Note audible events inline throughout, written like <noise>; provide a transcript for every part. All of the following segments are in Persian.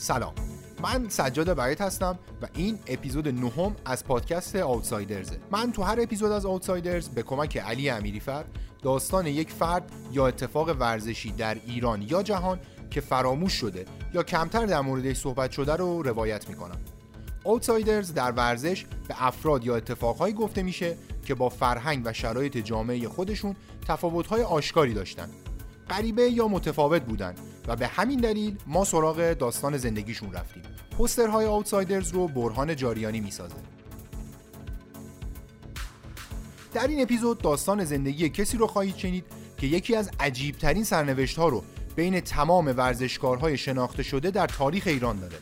سلام. من سجاد برایت هستم و این اپیزود نهم از پادکست آوتسایدرزه. من تو هر اپیزود از آوتسایدرز به کمک علی امیریفر داستان یک فرد یا اتفاق ورزشی در ایران یا جهان که فراموش شده یا کمتر در موردش صحبت شده رو روایت می‌کنم. آوتسایدرز در ورزش به افراد یا اتفاقهایی گفته میشه که با فرهنگ و شرایط جامعه خودشون تفاوت‌های آشکاری داشتن. غریبه یا متفاوت بودن و به همین دلیل ما سراغ داستان زندگیشون رفتیم. پوسترهای آوتسایدرز رو برهان جاریانی می‌سازه. در این اپیزود داستان زندگی کسی رو خواهید شنید که یکی از عجیبترین سرنوشت ها رو بین تمام ورزشکارهای شناخته شده در تاریخ ایران داره.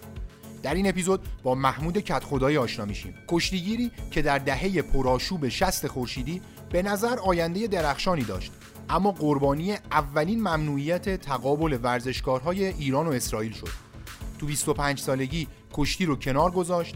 در این اپیزود با محمود کت خدایی آشنا میشیم. کشتیگیری که در دهه پرآشوب شست خورشیدی به نظر آینده درخشانی داشت. اما قربانی اولین ممنوعیت تقابل ورزشکارهای ایران و اسرائیل شد. تو 25 سالگی کشتی رو کنار گذاشت.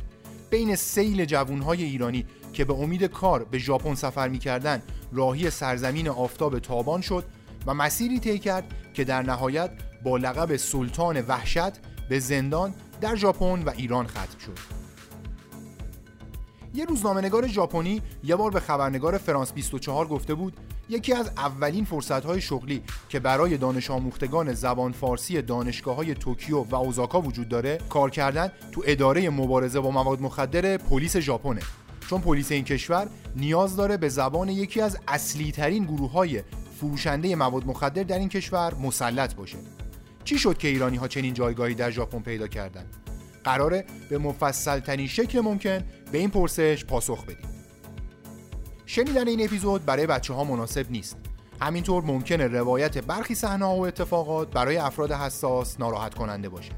بین سیل جوانهای ایرانی که به امید کار به ژاپن سفر می‌کردن راهی سرزمین آفتاب تابان شد و مسیری طی کرد که در نهایت با لقب سلطان وحشت به زندان در ژاپن و ایران ختم شد. یه روزنامه‌نگار ژاپنی یه بار به خبرنگار فرانس 24 گفته بود یکی از اولین فرصت‌های شغلی که برای دانش آموختگان زبان فارسی دانشگاه های توکیو و اوزاکا وجود داره کار کردن تو اداره مبارزه با مواد مخدر پلیس ژاپنه. چون پلیس این کشور نیاز داره به زبان یکی از اصلی ترین گروه های فروشنده مواد مخدر در این کشور مسلط باشه. چی شد که ایرانی ها چنین جایگاهی در ژاپن پیدا کردن؟ قراره به مفصل ترین شکل ممکن به این پرسش پاسخ بدیم. شنیدن این اپیزود برای بچه ها مناسب نیست. همینطور ممکنه روایت برخی صحنه و اتفاقات برای افراد حساس ناراحت کننده باشه.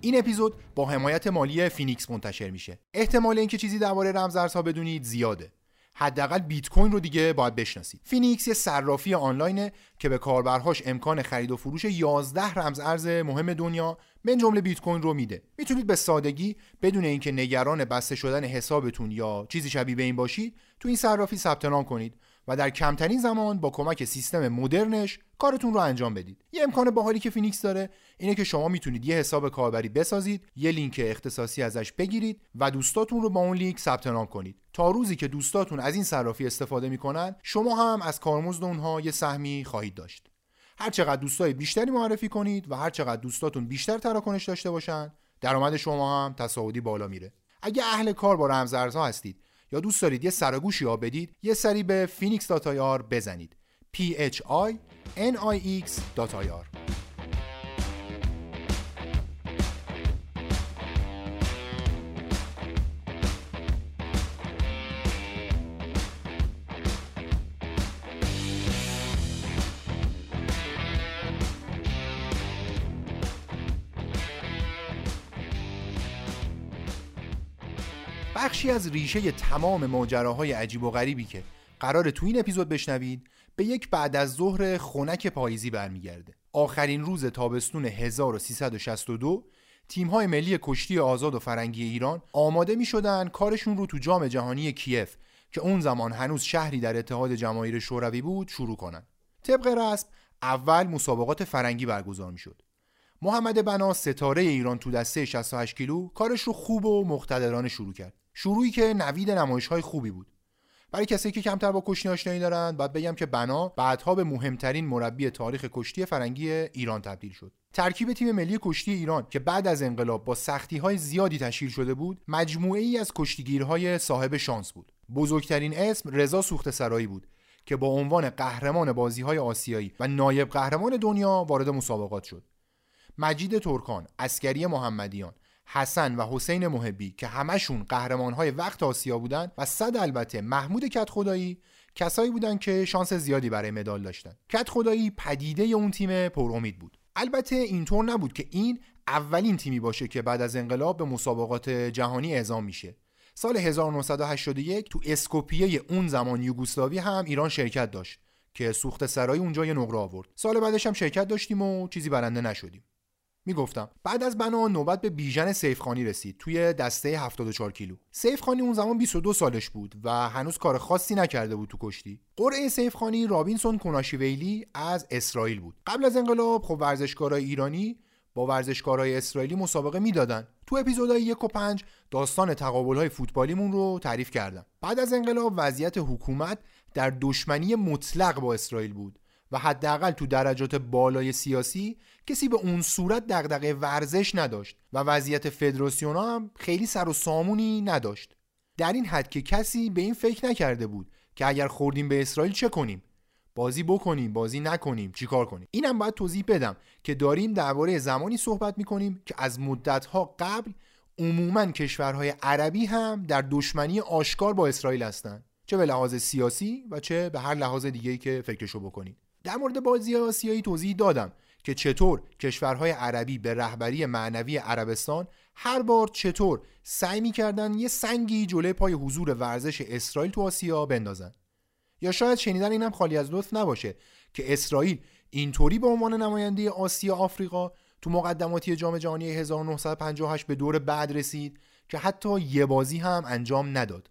این اپیزود با حمایت مالی فینیکس منتشر میشه. احتمال اینکه چیزی درباره رمزارزها بدونید زیاده. حداقل بیت کوین رو دیگه باید بشناسید. فینیکس یه صرافی آنلاینه که به کاربرهاش امکان خرید و فروش 11 رمز ارز مهم دنیا من جمله بیت کوین رو میده. می‌تونید به سادگی بدون اینکه نگران بسته شدن حسابتون یا چیزی شبیه به این باشید تو این صرافی ثبت نام کنید. و در کمترین زمان با کمک سیستم مدرنش کارتون رو انجام بدید. یه امکان باحالی که فینیکس داره اینه که شما می‌تونید یه حساب کاربری بسازید یه لینک اختصاصی ازش بگیرید و دوستاتون رو با اون لینک ثبت نام کنید. تا روزی که دوستاتون از این صرافی استفاده می‌کنن شما هم از کارمزد اونها یه سهمی خواهید داشت. هر چقدر دوستای بیشتری معرفی کنید و هر چقدر دوستاتون بیشتر تراکنش داشته باشن درآمد شما هم تصاعدی بالا میره. اگه اهل کار با رمزارزها هستید یا دوست دارید یه سرگوشی ها بدید یه سری به phoenix.ir بزنید. P h i n i x.ir بخشی از ریشه تمام ماجراهای عجیب و غریبی که قرار تو این اپیزود بشنوید به یک بعد از ظهر خنک پاییزی برمیگرده. آخرین روز تابستون 1362 تیم‌های ملی کشتی آزاد و فرنگی ایران آماده می شدن کارشون رو تو جام جهانی کیف که اون زمان هنوز شهری در اتحاد جماهیر شوروی بود شروع کنن. طبق رسم اول مسابقات فرنگی برگزار می شد محمد بنا ستاره ایران تو دسته 68 کیلو کارش رو خوب و مقتدرانه شروع کرد. شروعی که نوید نمایش های خوبی بود. برای کسی که کمتر با کشتی آشنایی دارند باید بگم که بنا بعدها به مهمترین مربی تاریخ کشتی فرنگی ایران تبدیل شد. ترکیب تیم ملی کشتی ایران که بعد از انقلاب با سختی های زیادی تشکیل شده بود مجموعه ای از کشتیگیرهای صاحب شانس بود. بزرگترین اسم رضا سوخت سرایی بود که با عنوان قهرمان بازی های آسیایی و نایب قهرمان دنیا وارد مسابقات شد. مجید ترکان، اسکری محمدیان، حسن و حسین محبی که همشون قهرمانهای وقت آسیا بودن و صد البته محمود کت خدایی کسایی بودن که شانس زیادی برای مدال داشتن. کت خدایی پدیده اون تیم پر امید بود. البته اینطور نبود که این اولین تیمی باشه که بعد از انقلاب به مسابقات جهانی اعزام میشه. سال 1981 تو اسکوپیه اون زمان یوگسلاوی هم ایران شرکت داشت که سوخت سرای اونجا یه نقره آورد. سال بعدش هم شرکت داشتیم و چیزی برنده نشدیم. می‌گفتم. بعد از بنا نوبت به بیژن سیفخانی رسید توی دسته 74 کیلو. سیفخانی اون زمان 22 سالش بود و هنوز کار خاصی نکرده بود تو کشتی. قرعه سیفخانی رابینسون کناشیویلی از اسرائیل بود. قبل از انقلاب خب ورزشکارای ایرانی با ورزشکارای اسرائیلی مسابقه می‌دادن. تو اپیزودهای یک و پنج داستان تقابلهای فوتبالیمون رو تعریف کردم. بعد از انقلاب وضعیت حکومت در دشمنی مطلق با اسرائیل بود و حداقل تو درجات بالای سیاسی کسی به اون صورت دغدغه ورزش نداشت و وضعیت فدراسیون هم خیلی سر و سامونی نداشت. در این حد که کسی به این فکر نکرده بود که اگر خوردیم به اسرائیل چه کنیم؟ بازی بکنیم بازی نکنیم چیکار کنیم؟ اینم باید توضیح بدم که داریم درباره زمانی صحبت می‌کنیم که از مدتها قبل عموما کشورهای عربی هم در دشمنی آشکار با اسرائیل هستند چه به لحاظ سیاسی و چه به هر لحاظ دیگه‌ای که فکرشو بکنید. در مورد بازی آسیایی توضیح دادم. که چطور کشورهای عربی به رهبری معنوی عربستان هر بار چطور سعی می‌کردن یه سنگی جلوی پای حضور ورزش اسرائیل تو آسیا بندازن. یا شاید شنیدن اینم خالی از لطف نباشه که اسرائیل اینطوری به عنوان نماینده آسیا آفریقا تو مقدماتی جام جهانی 1958 به دور بعد رسید که حتی یه بازی هم انجام نداد.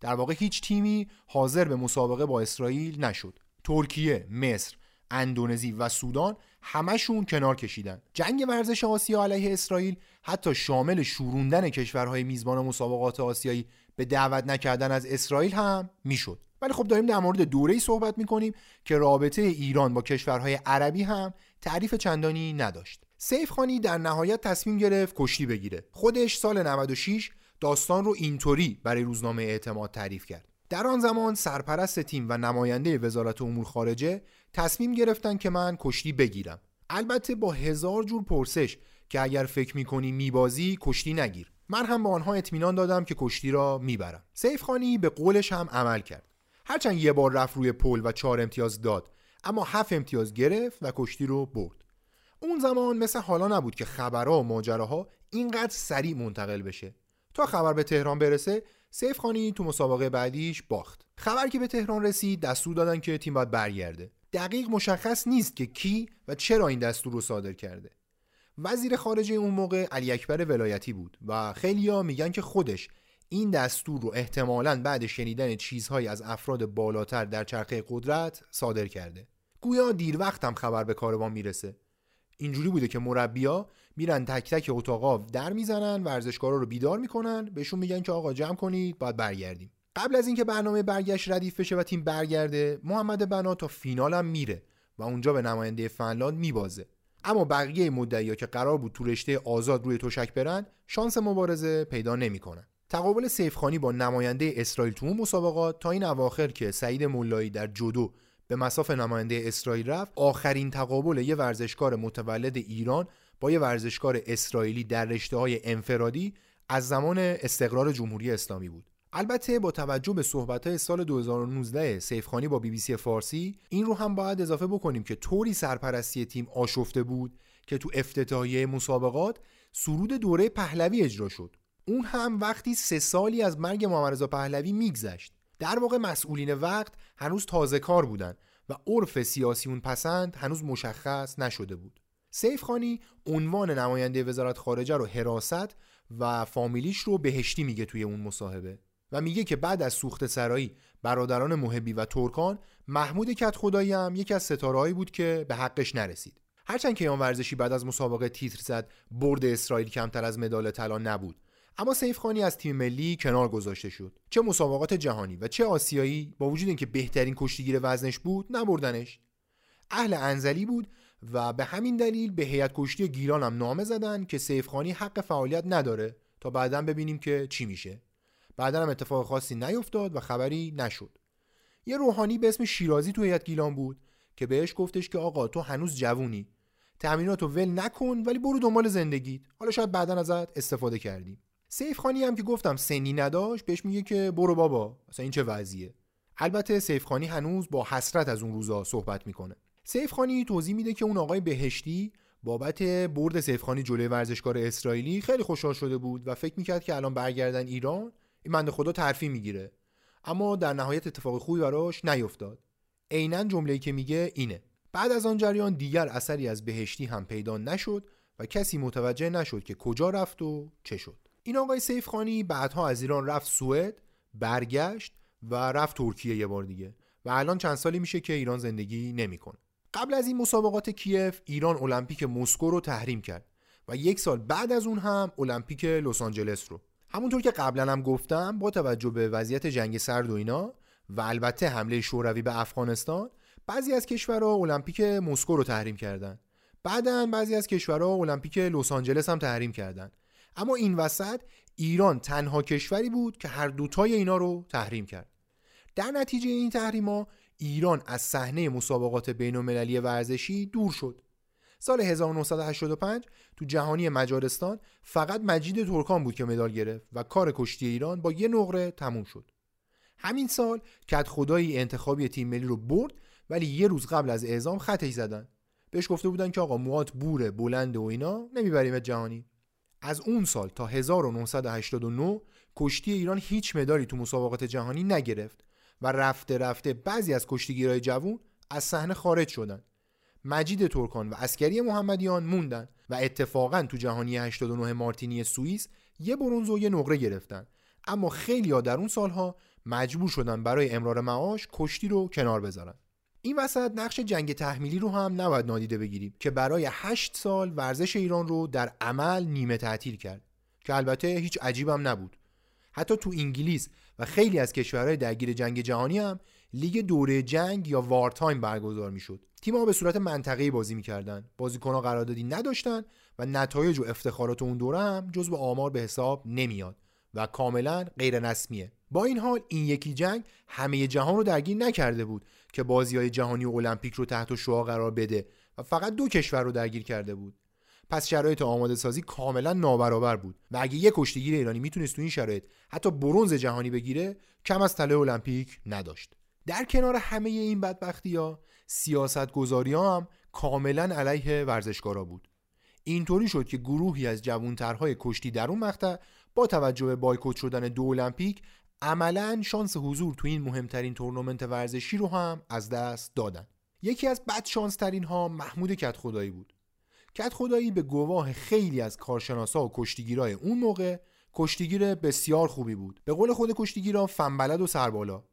در واقع هیچ تیمی حاضر به مسابقه با اسرائیل نشد. ترکیه، مصر، اندونزی و سودان همشون کنار کشیدن. جنگ ورزش آسیا علیه اسرائیل حتی شامل شوروندن کشورهای میزبان مسابقات آسیایی به دعوت نکردن از اسرائیل هم می‌شد. ولی خب داریم در مورد دوره‌ای صحبت می‌کنیم که رابطه ایران با کشورهای عربی هم تعریف چندانی نداشت. سیف خانی در نهایت تصمیم گرفت کشتی بگیره. خودش سال 96 داستان رو اینطوری برای روزنامه اعتماد تعریف کرد. در آن زمان سرپرست تیم و نماینده وزارت امور خارجه تصمیم گرفتن که من کشتی بگیرم. البته با هزار جور پرسش که اگر فکر می‌کنی میبازی کشتی نگیر. من هم به آنها اطمینان دادم که کشتی را می‌برم. سیف خانی به قولش هم عمل کرد. هرچند یه بار رفت روی پل و چهار امتیاز داد اما هفت امتیاز گرفت و کشتی رو برد. اون زمان مثل حالا نبود که خبرها و ماجراها اینقدر سریع منتقل بشه. تا خبر به تهران برسه سیف خانی تو مسابقه بعدیش باخت. خبر که به تهران رسید دستور دادن که تیم باید برگرده. دقیق مشخص نیست که کی و چرا این دستور رو صادر کرده. وزیر خارجه اون موقع علی اکبر ولایتی بود و خیلیا میگن که خودش این دستور رو احتمالا بعد شنیدن چیزهایی از افراد بالاتر در چرخه قدرت صادر کرده. گویا دیر وقت هم خبر به کاروان می‌رسه. اینجوری بوده که مربیا میرن تک تک اتاقا در می‌زنن ورزشکارا رو بیدار می‌کنن. بهشون میگن که آقا جمع کنید باید برگردیم. قبل از اینکه برنامه برگشت ردیف بشه و تیم برگرده محمد بنا تا فینال هم میره و اونجا به نماینده فنلاند میبازه. اما بقیه مدعیا که قرار بود تو رشته آزاد روی تشک برن شانس مبارزه پیدا نمی‌کنن. تقابل سیفخانی با نماینده اسرائیل تو مسابقات تا این اواخر که سعید مولایی در جودو به مساف نماینده اسرائیل رفت آخرین تقابل یه ورزشکار متولد ایران با یه ورزشکار اسرائیلی در رشته های انفرادی از زمان استقرار جمهوری اسلامی بود. البته با توجه به صحبت سال 2019 سیفخانی با بی بی سی فارسی این رو هم باید اضافه بکنیم که طوری سرپرستی تیم آشفته بود که تو افتتاحیه مسابقات سرود دوره پهلوی اجرا شد. اون هم وقتی سه سالی از مرگ محمد پهلوی میگذشت. در واقع مسئولین وقت هنوز تازه کار بودن و عرف سیاسی اون پسند هنوز مشخص نشده بود. سیف خانی عنوان نماینده وزارت خارجه رو حراست و فامیلیش رو بهشتی میگه توی اون مصاحبه و میگه که بعد از سوخت سرایی برادران محبی و ترکان محمود کت خدایی هم یکی از ستارهایی بود که به حقش نرسید. هرچند که ورزشی بعد از مسابقه تیتر زد برد اسرائیل کمتر از مدال طلا نبود. اما سیف خانی از تیم ملی کنار گذاشته شد. چه مسابقات جهانی و چه آسیایی با وجود اینکه بهترین کشتیگیر وزنش بود نبردنش. اهل انزلی بود و به همین دلیل به هیئت کشتی گیلان هم نامه زدن که سیف خانی حق فعالیت نداره تا بعدا ببینیم که چی میشه. بعدا هم اتفاق خاصی نیفتاد و خبری نشد. یه روحانی به اسم شیرازی تو هیئت گیلان بود که بهش گفتش که آقا تو هنوز جوونی. تأمیناتو ول نکن ولی برو دنبال زندگیت. حالا شاید بعدا ازت استفاده کردیم. سیف خانی هم که گفتم سنی نداشت بهش میگه که برو بابا مثلا این چه وضعیه. البته سیف خانی هنوز با حسرت از اون روزا صحبت می‌کنه. سیف خانی توضیح میده که اون آقای بهشتی بابت برد سیف خانی جلوی ورزشکار اسرائیلی خیلی خوشحال شده بود و فکر می‌کرد که الان برگردن ایران این بنده خدا ترفی می‌گیره. اما در نهایت اتفاق خوبی براش نیفتاد. عینا جمله‌ای که میگه اینه. بعد از آن جریان دیگر اثری از بهشتی هم پیدا نشد و کسی متوجه نشد که کجا رفت و چه شد. این آقای سیفخانی بعدها از ایران رفت سوئد برگشت و رفت ترکیه یه بار دیگه. و الان چند سالی میشه که ایران زندگی نمی‌کنه. قبل از این مسابقات کیف ایران المپیک مسکو رو تحریم کرد و یک سال بعد از اون هم المپیک لس آنجلس رو. همونطور که قبلا هم گفتم با توجه به وضعیت جنگ سرد و اینا و البته حمله شوروی به افغانستان بعضی از کشورها المپیک مسکو رو تحریم کردن. بعدا بعضی از کشورها المپیک لس آنجلس هم تحریم کردن. اما این وسط ایران تنها کشوری بود که هر دوتای اینا رو تحریم کرد. در نتیجه این تحریما ایران از صحنه مسابقات بین المللی ورزشی دور شد. سال 1985 تو جهانی مجارستان فقط مجید ترکان بود که مدال گرفت و کار کشتی ایران با یه نقره تموم شد. همین سال کت خدایی انتخابی تیم ملی رو برد ولی یه روز قبل از اعزام خطش زدن. بهش گفته بودن که آقا موات بوره بلند و اینا نمی‌بریم جهانی. از اون سال تا 1989 کشتی ایران هیچ مدالی تو مسابقات جهانی نگرفت. و رفته رفته بعضی از کشتیگیرای جوون از صحنه خارج شدن. مجید ترکان و اسکری محمدیان موندن و اتفاقا تو جهانی 89 مارتینی سوئیس یه برونز و یه نقره گرفتن. اما خیلی ها در اون سالها مجبور شدن برای امرار معاش کشتی رو کنار بذارن. این وسط نقش جنگ تحمیلی رو هم نباید نادیده بگیریم که برای 8 سال ورزش ایران رو در عمل نیمه تعطیل کرد. که البته هیچ عجیبم نبود. حتی تو انگلیس خیلی از کشورهای درگیر جنگ جهانی هم لیگ دوره جنگ یا وارتایم برگزار می‌شد. تیم‌ها به صورت منطقه‌ای بازی می‌کردن. بازیکن‌ها قراردادی نداشتن و نتایج و افتخارات اون دوره هم جز به آمار به حساب نمیاد و کاملا غیر رسمیه با این حال این یکی جنگ همه جهان رو درگیر نکرده بود که بازی های جهانی و المپیک رو تحت شعا قرار بده و فقط دو کشور رو درگیر کرده بود. پس شرایط آماده سازی کاملا نابرابر بود و اگه یک کشتیگیر ایرانی می‌تونست تو این شرایط حتی برونز جهانی بگیره کم از طلای المپیک نداشت. در کنار همه این بدبختی ها سیاست گذاری ها هم کاملا علیه ورزشکارا بود. اینطوری شد که گروهی از جوانترهای کشتی در اون مقطع با توجه به بایکوت شدن دو المپیک عملا شانس حضور تو این مهمترین تورنمنت ورزشی رو هم از دست دادن. یکی از بد شانس ترین ها محمود کت خدایی بود. کت خدایی به گواه خیلی از کارشناسا و کشتیگیرای اون موقع کشتیگیر بسیار خوبی بود. به قول خود کشتیگیرا فنبلد و سربالا.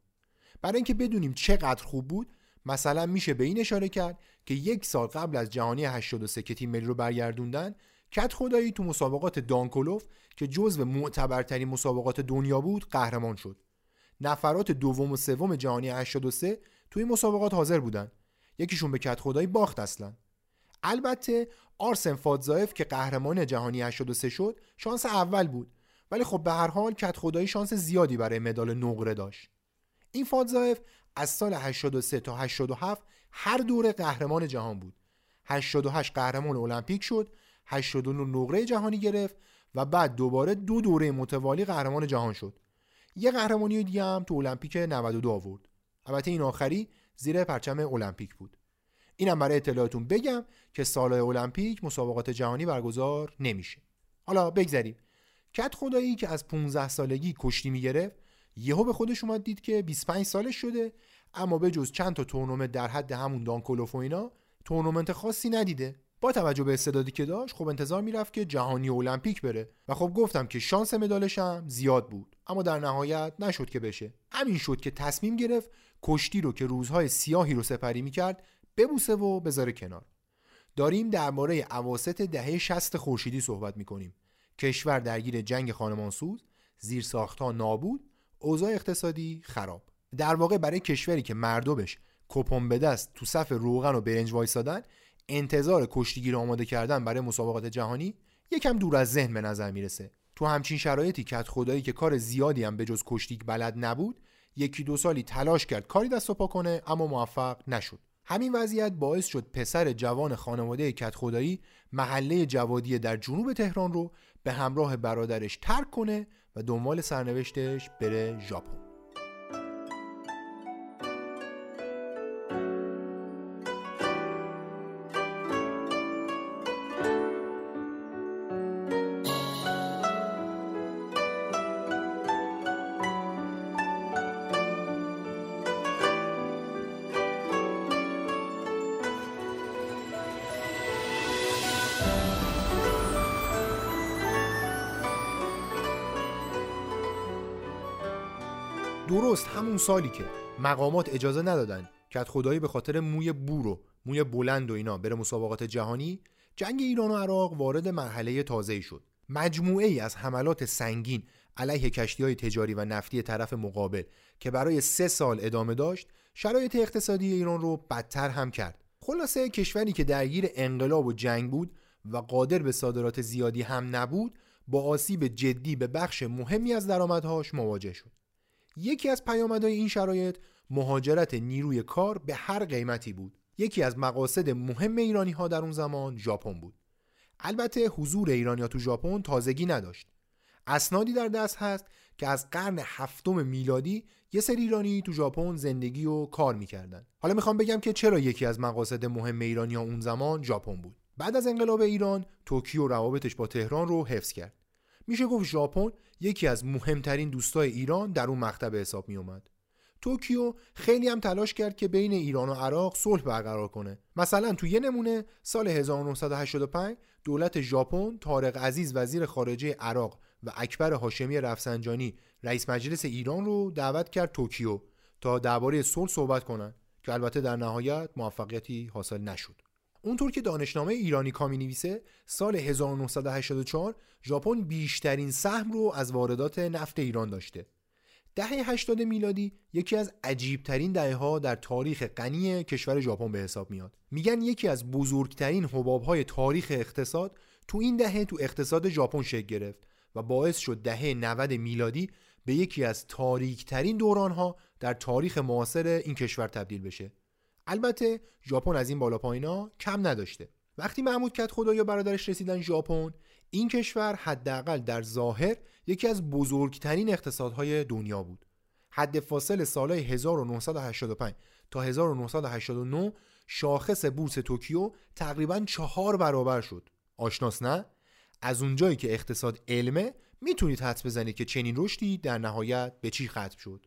برای اینکه بدونیم چقدر خوب بود مثلا میشه به این اشاره کرد که یک سال قبل از جهانی 83 که تیم ملی رو برگردوندن کت خدایی تو مسابقات دانکولوف که جزو معتبرترین مسابقات دنیا بود قهرمان شد. نفرات دوم و سوم جهانی 83 توی مسابقات حاضر بودن. یکیشون به کت خدایی باخت اصلا. البته آرسن فادزایف که قهرمان جهانی 83 شد شانس اول بود. ولی خب به هر حال کت خدایی شانس زیادی برای مدال نقره داشت. این فادزایف از سال 83 تا 87 هر دوره قهرمان جهان بود. 88 قهرمان المپیک شد 89 نقره جهانی گرفت و بعد دوباره دو دوره متوالی قهرمان جهان شد. یه قهرمانی دیگه هم تو المپیک 92 آورد. البته این آخری زیر پرچم المپیک بود. اینم برای اطلاعاتون بگم که سالهای المپیک مسابقات جهانی برگزار نمیشه. حالا بگذریم. کت خدایی که از 15 سالگی کشتی می‌گرفت یهو به خودش اومد دید که 25 سالش شده اما به جز چند تا تورنمنت در حد همون دانکولوف و اینا تورنمنت خاصی ندیده. با توجه به استعدادی که داشت خب انتظار می‌رفت که جهانی المپیک بره. و خب گفتم که شانس مدالش هم زیاد بود. اما در نهایت نشد که بشه. همین شد که تصمیم گرفت کشتی رو که روزهای سیاهی رو سپری می‌کرد ببوسه و بذاره کنار. داریم درباره اواسط دهه 60 خورشیدی صحبت می‌کنیم. کشور درگیر جنگ خانمانسوز زیرساختها نابود اوضاع اقتصادی خراب. در واقع برای کشوری که مردمش کپون به دست تو صف روغن و برنج وایسادن انتظار کشتیگیر آماده کردن برای مسابقات جهانی یکم دور از ذهن به نظر می‌رسه. تو همچین شرایطی کت خدایی که کار زیادی هم به جز کشتیگ بلد نبود یکی دو سالی تلاش کرد کاری دست و پا کنه اما موفق نشد. همین وضعیت باعث شد پسر جوان خانواده کت خدایی محله جوادی در جنوب تهران رو به همراه برادرش ترک کنه و دنبال سرنوشتش بره ژاپن. همون سالی که مقامات اجازه ندادن که خدایی به خاطر موی بور و موی بلند و اینا بره مسابقات جهانی جنگ ایران و عراق وارد مرحله تازه‌ای شد. مجموعه ای از حملات سنگین علیه کشتی های تجاری و نفتی طرف مقابل که برای سه سال ادامه داشت شرایط اقتصادی ایران رو بدتر هم کرد. خلاصه کشوری که درگیر انقلاب و جنگ بود و قادر به صادرات زیادی هم نبود با آسیب جدی به بخش مهمی از درآمدهاش مواجه شد. یکی از پیامدهای این شرایط مهاجرت نیروی کار به هر قیمتی بود. یکی از مقاصد مهم ایرانی ها در اون زمان ژاپن بود. البته حضور ایرانیا تو ژاپن تازگی نداشت. اسنادی در دست هست که از قرن هفتم میلادی یه سری ایرانی تو ژاپن زندگی و کار می‌کردن. حالا می‌خوام بگم که چرا یکی از مقاصد مهم ایرانی ها اون زمان ژاپن بود. بعد از انقلاب ایران توکیو روابطش با تهران رو حفظ کرد. میشه گفت ژاپن یکی از مهمترین دوستای ایران در اون مقطع حساب میومد توکیو خیلی هم تلاش کرد که بین ایران و عراق صلح برقرار کنه. مثلا تو یه نمونه سال 1985 دولت ژاپن طارق عزیز وزیر خارجه عراق و اکبر هاشمی رفسنجانی رئیس مجلس ایران رو دعوت کرد توکیو تا درباره صلح صحبت کنند که البته در نهایت موفقیتی حاصل نشد. اونطور که دانشنامه ایرانی کامی نویسه سال 1984 ژاپن بیشترین سهم رو از واردات نفت ایران داشته. دهه 80 میلادی یکی از عجیبترین دهه ها در تاریخ غنی کشور ژاپن به حساب میاد. میگن یکی از بزرگترین حباب های تاریخ اقتصاد تو این دهه تو اقتصاد ژاپن شکل گرفت و باعث شد دهه 90 میلادی به یکی از تاریکترین دوران ها در تاریخ معاصر این کشور تبدیل بشه. البته ژاپن از این بالا پایینا کم نداشته. وقتی محمود کت خدایا برادرش رسیدن ژاپن این کشور حداقل در ظاهر یکی از بزرگترین اقتصادهای دنیا بود. حد فاصل سالهای 1985 تا 1989 شاخص بورس توکیو تقریبا چهار برابر شد. آشناس نه؟ از اونجایی که اقتصاد علمه می‌تونید حدس بزنید که چنین رشدی در نهایت به چی ختم شد.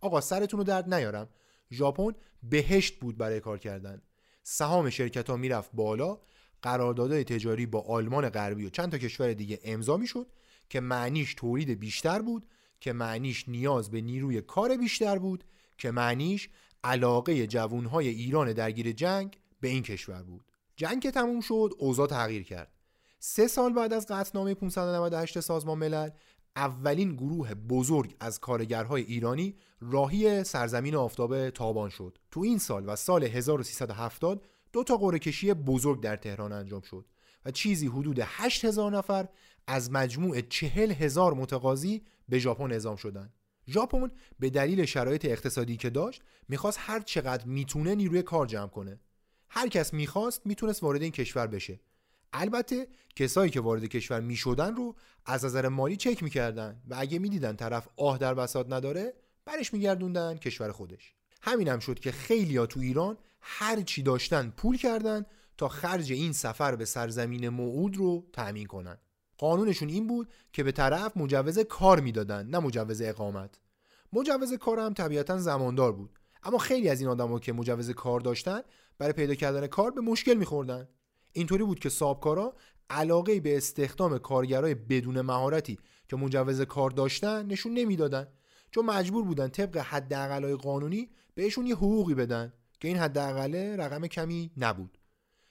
آقا سرتون رو درد نیارم. ژاپن بهشت بود برای کار کردن. سهام شرکت ها می‌رفت بالا. قراردادهای تجاری با آلمان غربی و چند تا کشور دیگه امضا می‌شد که معنیش تولید بیشتر بود که معنیش نیاز به نیروی کار بیشتر بود که معنیش علاقه جوانهای ایران درگیر جنگ به این کشور بود. جنگ که تموم شد اوضاع تغییر کرد. سه سال بعد از قطعنامه 598 سازمان ملل اولین گروه بزرگ از کارگرهای ایرانی راهی سرزمین آفتاب تابان شد تو این سال و سال 1370 دو تا قرعه کشی بزرگ در تهران انجام شد و چیزی حدود 8000 نفر از مجموع 40 هزار متقاضی به ژاپن اعزام شدند. ژاپن به دلیل شرایط اقتصادی که داشت می‌خواست هر چقدر می‌تونه نیروی کار جمع کنه. هر کس می‌خواست می‌تونست وارد این کشور بشه. البته کسایی که وارد کشور می‌شدن رو از نظر مالی چک می‌کردن و اگه می‌دیدن طرف آه در بساط نداره برش میگردوندن کشور خودش. همین هم شد که خیلیا تو ایران هر چی داشتن پول کردن تا خرج این سفر به سرزمین موعود رو تأمین کنن. قانونشون این بود که به طرف مجوز کار می‌دادن نه مجوز اقامت. مجوز کار هم طبیعتا زماندار بود. اما خیلی از این آدما که مجوز کار داشتن برای پیدا کردن کار به مشکل میخوردن. اینطوری بود که صابکارا علاقه به استخدام کارگرای بدون مهارتی که مجوز کار داشتن نشون نمی‌دادن. چون مجبور بودن طبق حداقلای قانونی بهشون یه حقوقی بدن که این حداقله رقم کمی نبود.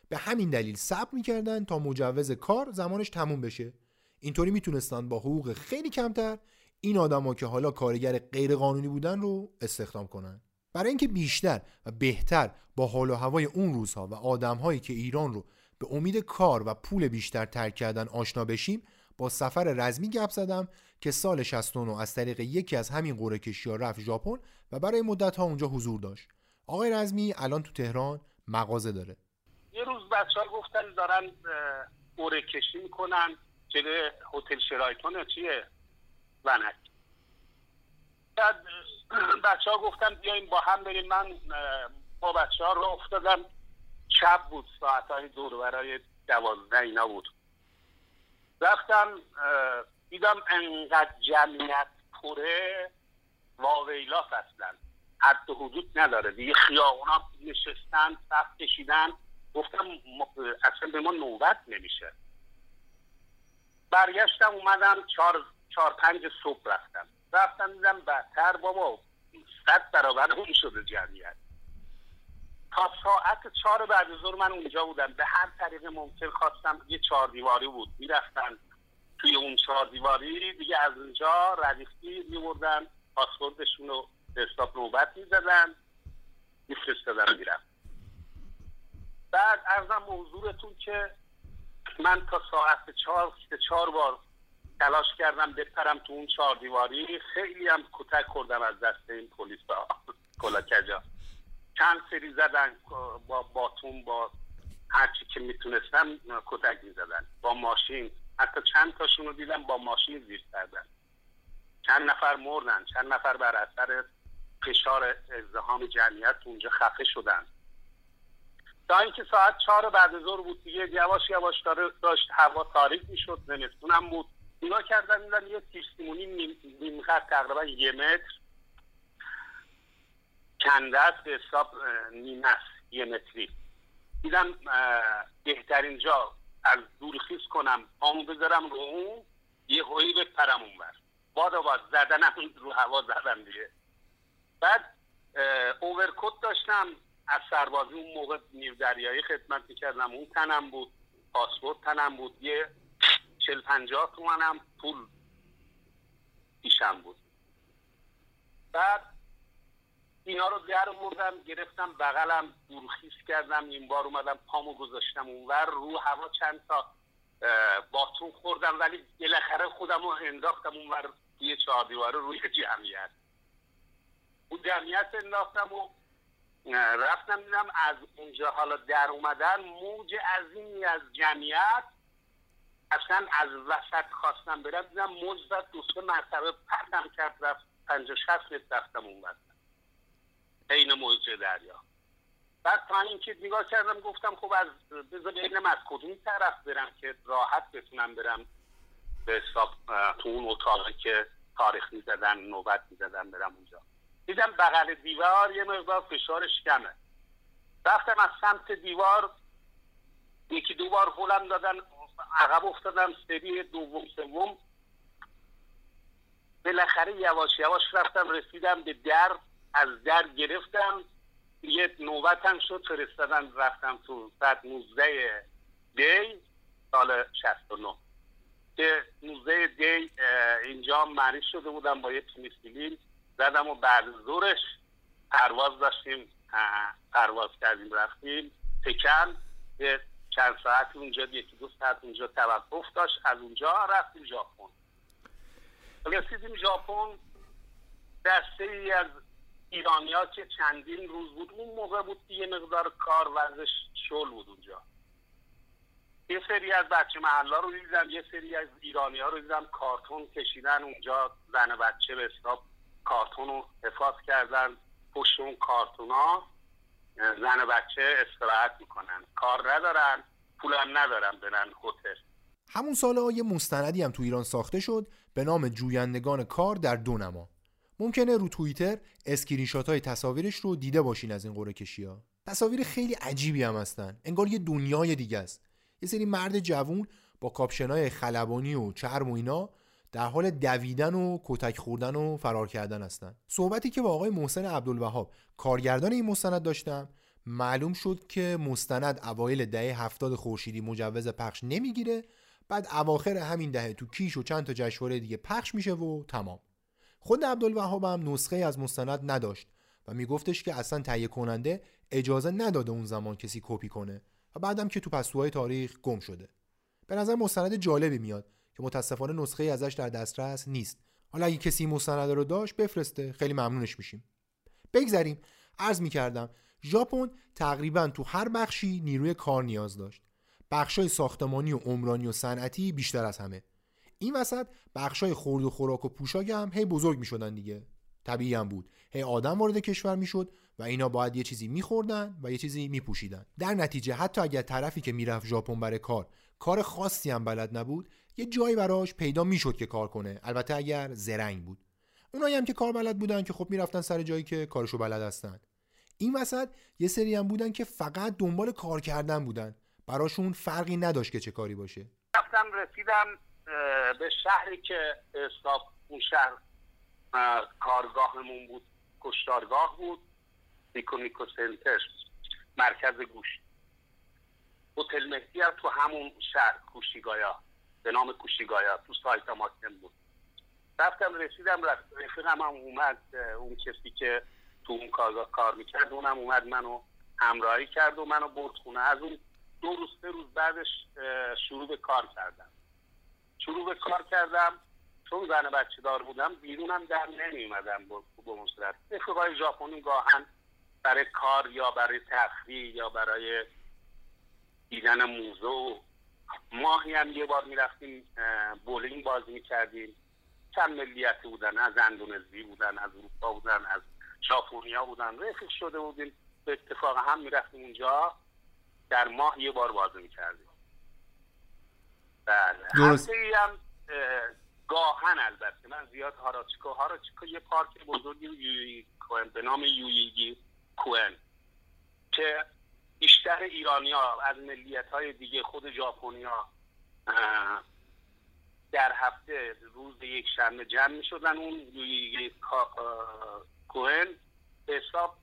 به همین دلیل صبر می‌کردن تا مجوز کار زمانش تموم بشه. اینطوری می‌تونستن با حقوق خیلی کمتر این آدما که حالا کارگر غیر قانونی بودن رو استخدام کنن. برای اینکه بیشتر و بهتر با حال و هوای اون روزها و آدمهایی که ایران رو به امید کار و پول بیشتر ترک کردن آشنا بشیم با سفر رزمی گپ زدم که سال 69 از طریق یکی از همین قرعه کشی‌ها رفت ژاپن و برای مدت ها اونجا حضور داشت. آقای رزمی الان تو تهران مغازه داره. یه روز بچه ها گفتن دارن قرعه کشی می‌کنن. جلوی هتل شرایتون چیه؟ ونک. بعد بچه ها گفتن بیاین با هم بریم. من با بچه ها رو افتادم. شب بود ساعت های دور برای دوازده اینا بود. رفتم دیدم انقدر جمعیت پره واویلاس اصلا حد حدود نداره. دیگه خیابونا نشستن صف کشیدن. گفتم اصلا به ما نوبت نمیشه. برگشتم اومدم چهار, چهار پنج صبح رفتم. رفتم دیدم بدتر بابا. صد برابر اون شده جمعیت. تا ساعت چهار بعد ظهر من اونجا بودم. به هر طریق ممکن خواستم یه چهار دیواری بود. می‌رفتن توی اون چهار دیواری. دیگه از اونجا ردیفتی میبردن. پاسپورتشون رو به حساب نوبت می‌زدن میفرستادن میرم بعد ارزم حضورتون که من تا ساعت چهار چهار بار تلاش کردم بپرم تو اون چهار دیواری. خیلی هم کتک خوردم از دست این پلیس ها کجا چند سری زدن با باتون با هرچی که می‌تونستم کتک می‌زدن. با ماشین. حتی چند تاشون رو دیدم با ماشین زیر کردن. چند نفر مردن. چند نفر بر اثر فشار ازدهام جمعیت اونجا خفه شدن. تا اینکه ساعت چهار بعد ظهر بود دیگه یواش یواش داره داشت هوا تاریک می‌شد زمستونم بود. نگاه کردن دیدن یه تیرسیمونی نیم تقریبا یه متر. کنده است به حساب نیمه یه متری. دیدم بهترین جا از دورخیز کنم پامو بذارم رو اون یه هویی بپرم اونور باد و باد زدنم <laughs> رو هوا زدم دیگه. بعد اوورکوت داشتم از سربازی اون موقع نیو دریایی خدمت می‌کردم. اون تنم بود پاسپورت تنم بود یه چل پنجاه تومنم پول پیشم بود. بعد اینا رو در مردم گرفتم بغلم دورخیز کردم این بار اومدم پامو گذاشتم اونور رو هوا چند تا باتون خوردم ولی بالاخره خودم رو انداختم اونور یه چهار دیواره روی جمعیت. اون جمعیت انداختم و رفتم دیدم از اونجا حالا در اومدن موج عظیمی از جمعیت اصلا از وسط خواستم برم دیدم موج زد دو سه مرتبه پرتم کرد رفت پنجا شست متر رفتم اون بین موج دریا. بعد تا اینکه نگاه کردم گفتم خب از بذار ببینم از کدوم طرف برم که راحت بتونم برم به حساب تو اون اتاقی که تاریخ می‌زدن نوبت می‌زدن برم اونجا. دیدم بغل دیوار یه مقدار فشارش کمه. رفتم از سمت دیوار یکی دو بار هلم دادن عقب افتادم سری دوم سوم. بالاخره یواش یواش رفتم رسیدم به در. از در گرفتم. یه نوبتم شد فرستادن رفتم تو بعد موزه دی سال 69 که موزه دی اینجا مریض شده بودم با یه پنیسیلین زدم و بعد زورش پرواز داشتیم پرواز کردیم رفتیم تکن. یه چند ساعت اونجا یکی دو ساعت اونجا توقف داشت. از اونجا رفتیم ژاپن. رسیدیم ژاپن. دسته ای از ایرانیا که چندین روز بود اون موقع بود یه مقدار کار ورزش شل بود اونجا. یه سری از بچه محلا رو دیدم یه سری از ایرانی ها رو دیدم کارتون کشیدن اونجا زن بچه به حساب کارتون رو حفاظ کردن پشت اون کارتون ها زن بچه استراحت می‌کنن. کار ندارن پولم ندارن برن هتل. همون سال یه مستندی هم تو ایران ساخته شد به نام جویندگان کار در دو نما. ممکنه رو توییتر اسکرینشات های تصاویرش رو دیده باشین از این قرعه کشی ها تصاویر خیلی عجیبی هم هستن. انگار یه دنیای دیگه است. یه سری مرد جوون با کاپشنای خلبانی و چرم و اینا در حال دویدن و کتک خوردن و فرار کردن هستن. صحبتی که با آقای محسن عبدالوهاب کارگردان این مستند داشتم معلوم شد که مستند اوایل دهه هفتاد خورشیدی مجوز پخش نمی‌گیره بعد اواخر همین دهه تو کیش و چند تا جشنواره دیگه پخش میشه و تمام. خود عبدالوهاب هم نسخه از مستند نداشت و میگفتش که اصلا تهیه کننده اجازه نداده اون زمان کسی کپی کنه و بعدم که تو پستوهای تاریخ گم شده. به نظر مستند جالبی میاد که متاسفانه نسخه ازش در دسترس نیست. حالا اگه کسی مستند رو داشت بفرسته. خیلی ممنونش میشیم. بگذریم. عرض می‌کردم ژاپن تقریبا تو هر بخشی نیروی کار نیاز داشت. بخشای ساختمانی و عمرانی و صنعتی بیشتر از همه. این وسط بخشای خورد و خوراک و پوشاک هم هی بزرگ می‌شدن دیگه. طبیعی هم بود. هی آدم وارد کشور می‌شد و اینا باید یه چیزی میخوردن و یه چیزی میپوشیدن. در نتیجه حتی اگر طرفی که می‌رفت ژاپن برای کار کار خاصی هم بلد نبود یه جایی براش پیدا می‌شد که کار کنه. البته اگر زرنگ بود. اونایی هم که کار بلد بودن که خب می‌رفتن سر جایی که کارشو بلد هستن. این وسط یه سری هم بودن که فقط دنبال کار کردن بودن. براشون فرقی نداشت که چه کاری باشه. رفتم رسیدم. به شهری که حساب اون شهر کارگاهمون بود کشتارگاه بود نیکو نیکو سنتر مرکز گوش. هتل مهدی تو همون شهر کوشیگایا به نام کوشیگایا تو سایت ماکن بود. رفتم رسیدم رفیقم هم اومد اون کسی که تو اون کارگاه کار می‌کرد اونم اومد منو همراهی کرد و منو برد خونه. از اون دو روز سه روز بعدش شروع به کار کردم. شروع به کار کردم. چون زن بچه دار بودم بیرونم در نمی اومدم به مصورت رفیقای ژاپنی گاهن برای کار یا برای تفریح یا برای دیدن موزه ماهی هم یه بار می‌رفتیم بولینگ بازی می‌کردیم. چند ملیتی بودن از اندونزی بودن از اروپا بودن از ژاپنیا بودن. رفیق شده بودیم. به اتفاق هم می‌رفتیم اونجا. در ماه یه بار بازی می‌کردیم. بله. درست. هم گاهن البته. من زیاد هاراچیکو هاراچیکو یه پارک بزرگی یوی کوئن به نام یویگی کوئن که بیشتر ایرانی ها از ملیت های دیگه خود ژاپنیا در هفته روز یک شنبه جمع می شدن اون یویگی کوئن به حساب